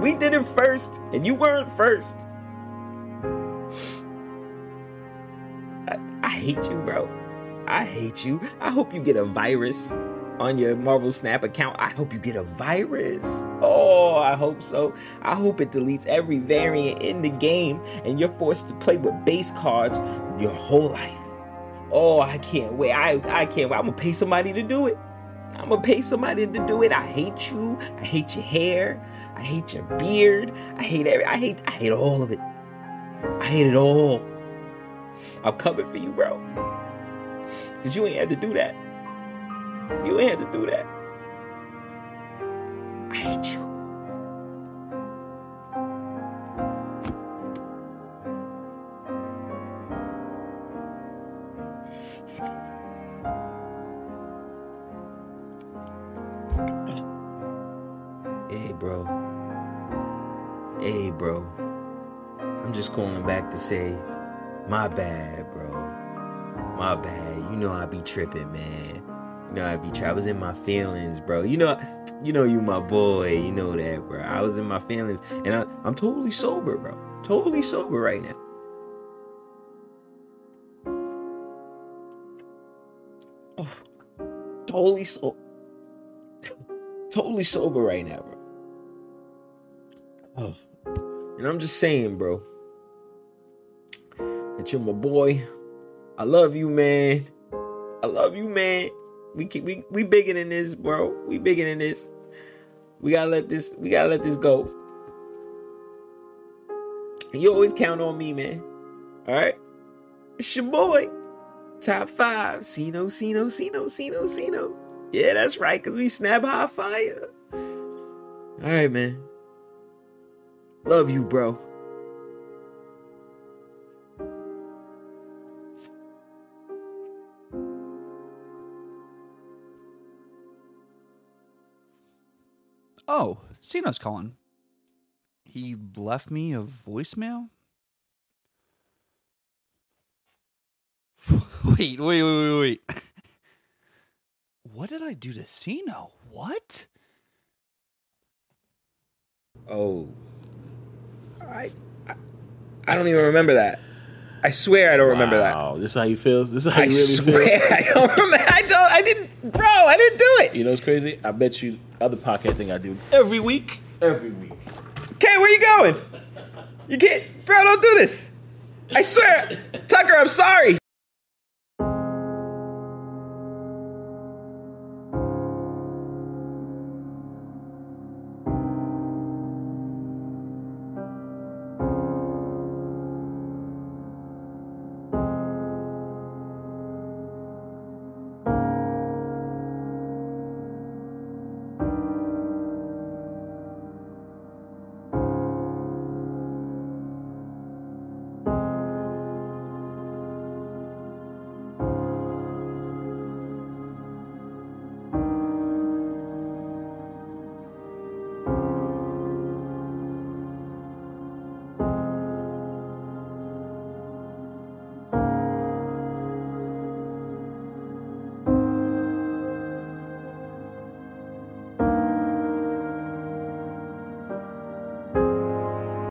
We did it first and you weren't first. I, I hate you, bro. I hate you. I hope you get a virus on your Marvel Snap account. I hope you get a virus. Oh, I hope so. I hope it deletes every variant in the game and you're forced to play with base cards your whole life. Oh, I can't wait. I I can't wait. I'm gonna pay somebody to do it. I'm gonna pay somebody to do it. I hate you. I hate your hair. I hate your beard. I hate every I hate I hate all of it. I hate it all. I'm coming for you, bro. Cause you ain't had to do that. You ain't had to do that. I hate you. Calling back to say, my bad, bro. My bad. You know I be tripping, man. You know I be tripping. I was in my feelings, bro. You know, you know you my boy. You know that, bro. I was in my feelings, and I, I'm totally sober, bro. Totally sober right now. Oh, totally so, totally sober right now, bro. Oh, and I'm just saying, bro, that you're my boy. I love you, man. I love you, man. We keep, we we bigger than this, bro. We bigger than this. We gotta let this. We gotta let this go. You always count on me, man. All right, it's your boy. Top five. Sino, Sino, Sino, Sino, Sino. Yeah, that's right. Cause we snap high fire. All right, man. Love you, bro. Oh, Sino's calling. He left me a voicemail? wait, wait, wait, wait, wait. what did I do to Sino? What? Oh, I, I, I don't even remember that. I swear I don't remember that. Wow, this is how you feel. This is how I you really swear feel. I don't remember. I don't. I didn't, bro. I didn't do it. You know what's crazy? I bet you other podcasting I do every week. Every week. Okay, where you going? You can't, bro. Don't do this. I swear, Tucker. I'm sorry.